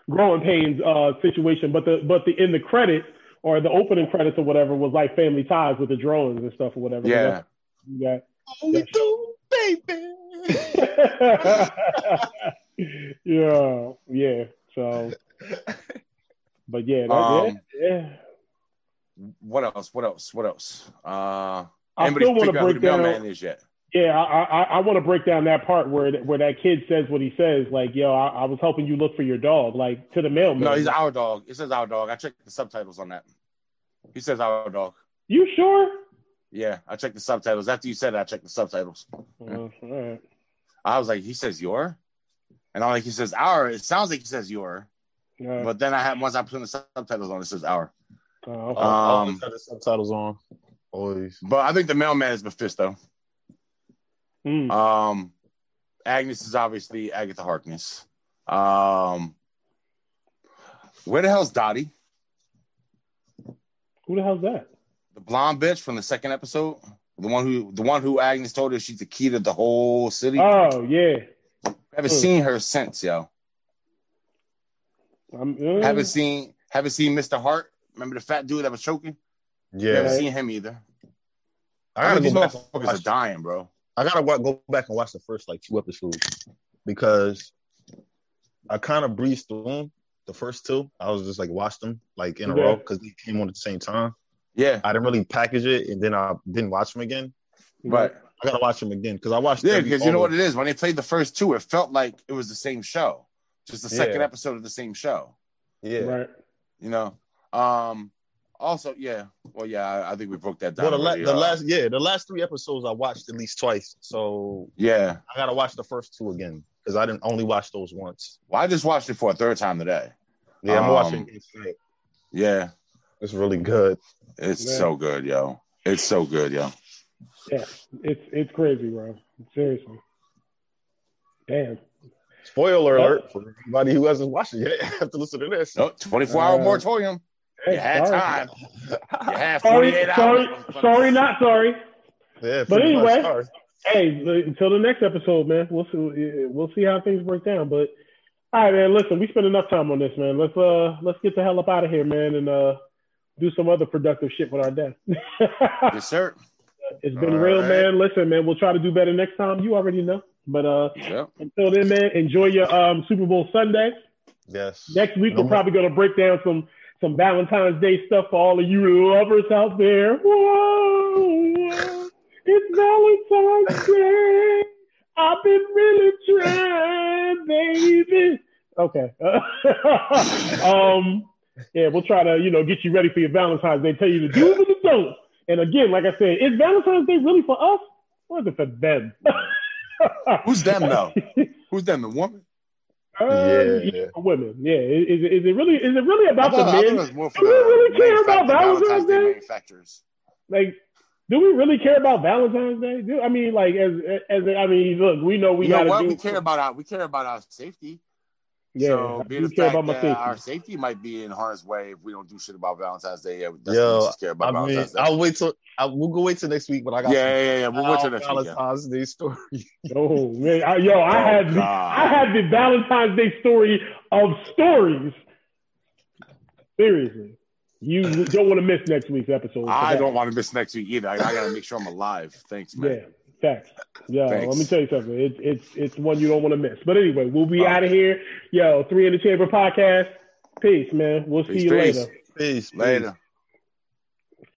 growing pains uh, situation. But the but the in the credits or the opening credits or whatever was like family ties with the drones and stuff or whatever. Yeah. Yeah. Oh, we do, baby. [laughs] yeah, yeah. So, but yeah, that, Um, yeah, yeah. What else? What else? What else? Uh, I still want to break down. mailman is yet? Yeah, I I, I want to break down that part where where that kid says what he says. Like, yo, I, I was helping you look for your dog. Like to the mailman. No, he's our dog. It says our dog. I checked the subtitles on that. He says our dog. You sure? Yeah, I checked the subtitles. After you said it, I checked the subtitles. Right. I was like, he says your, and I'm like, he says our. It sounds like he says your, Uh, but then I had once I put the subtitles on, it says our. Oh, I okay. I always Um, the subtitles on. Always. But I think the mailman is Mephisto. Mm. Um, Agnes is obviously Agatha Harkness. Um, where the hell's Dottie? Who the hell's that? The blonde bitch from the second episode, the one who the one who Agnes told her she's the key to the whole city. Oh yeah. haven't hmm. seen her since, yo. I'm, uh, Haven't seen haven't seen Mr. Hart. Remember the fat dude that was choking? Yeah. Haven't seen him either. I I gotta these go back. motherfuckers and are watch- dying, bro. I gotta wa- go back and watch the first like two episodes because I kind of breezed through them. The first two, I was just like watched them like in a Yeah. row because they came on at the same time. Yeah, I didn't really package it, and then I didn't watch them again. right. I gotta watch them again because I watched. Yeah, because you know what it is. When they played the first two, it felt like it was the same show, just the second Yeah. episode of the same show. Yeah. Right. You know. Um. Also, yeah. Well, yeah. I, I think we broke that down. Well, the, la- the Uh, last, yeah, the last three episodes I watched at least twice, so Yeah. I gotta watch the first two again because I didn't only watch those once. Well, I just watched it for a third time today. Yeah, I'm Um, watching it. again. Yeah. It's really good. It's Yeah. so good, yo. It's so good, yo. Yeah. It's it's crazy, bro. Seriously. Damn. Spoiler alert for anybody who hasn't watched it yet. [laughs] have to listen to this. No, 24 hour Uh, moratorium. Hey, You had sorry. time. [laughs] You had Sorry, sorry, sorry, not sorry. Yeah, But anyway, sorry. Hey, until the next episode, man. We'll see. We'll see how things break down. But all right, man. Listen, we spent enough time on this, man. Let's uh, let's get the hell up out of here, man, and uh, do some other productive shit with our day. [laughs] yes, sir. It's been All real, right. man. Listen, man, we'll try to do better next time. You already know. But uh, Yep. until then, man, enjoy your um, Super Bowl Sunday. Yes. Next week, No we're more- probably going to break down some some Valentine's Day stuff for all of you lovers out there. Whoa, it's Valentine's Day. I've been really trying, baby. Okay. [laughs] um, yeah, we'll try to you know get you ready for your Valentine's Day. Tell you the do's and the don'ts. And again, like I said, is Valentine's Day really for us or is it for them? [laughs] Who's them though? [laughs] Who's them? The woman? Uh, Yeah. for women. Yeah, is, is it really is it really about thought, the men? it was more Do we really care about Valentine's Day manufacturers. Like, do we really care about Valentine's Day? Do, I mean, like, as as I mean, look, we know we what? do. We care about our we care about our safety. Yeah, so being do the care fact about my that safety. our safety might be in harm's way if we don't do shit about Valentine's Day. Yeah, that's Yo, what we should care about I mean, Valentine's Day. I'll wait till I, we'll go wait till next week, but I got yeah, yeah, yeah. We'll wait till some next week. yeah. Valentine's Day story. [laughs] Oh man, I, yo, I Oh, had the, God. I had the Valentine's Day story of stories. Seriously, you don't want to miss next week's episode. I don't want to miss next week either. I, I got to make sure I'm alive. Thanks, man. Yeah, facts. Yeah, Thanks. let me tell you something. It's it's it's one you don't want to miss. But anyway, we'll be out of here. Yo, three in the chamber podcast. Peace, man. We'll see Peace, you peace. later. Peace. peace. Later.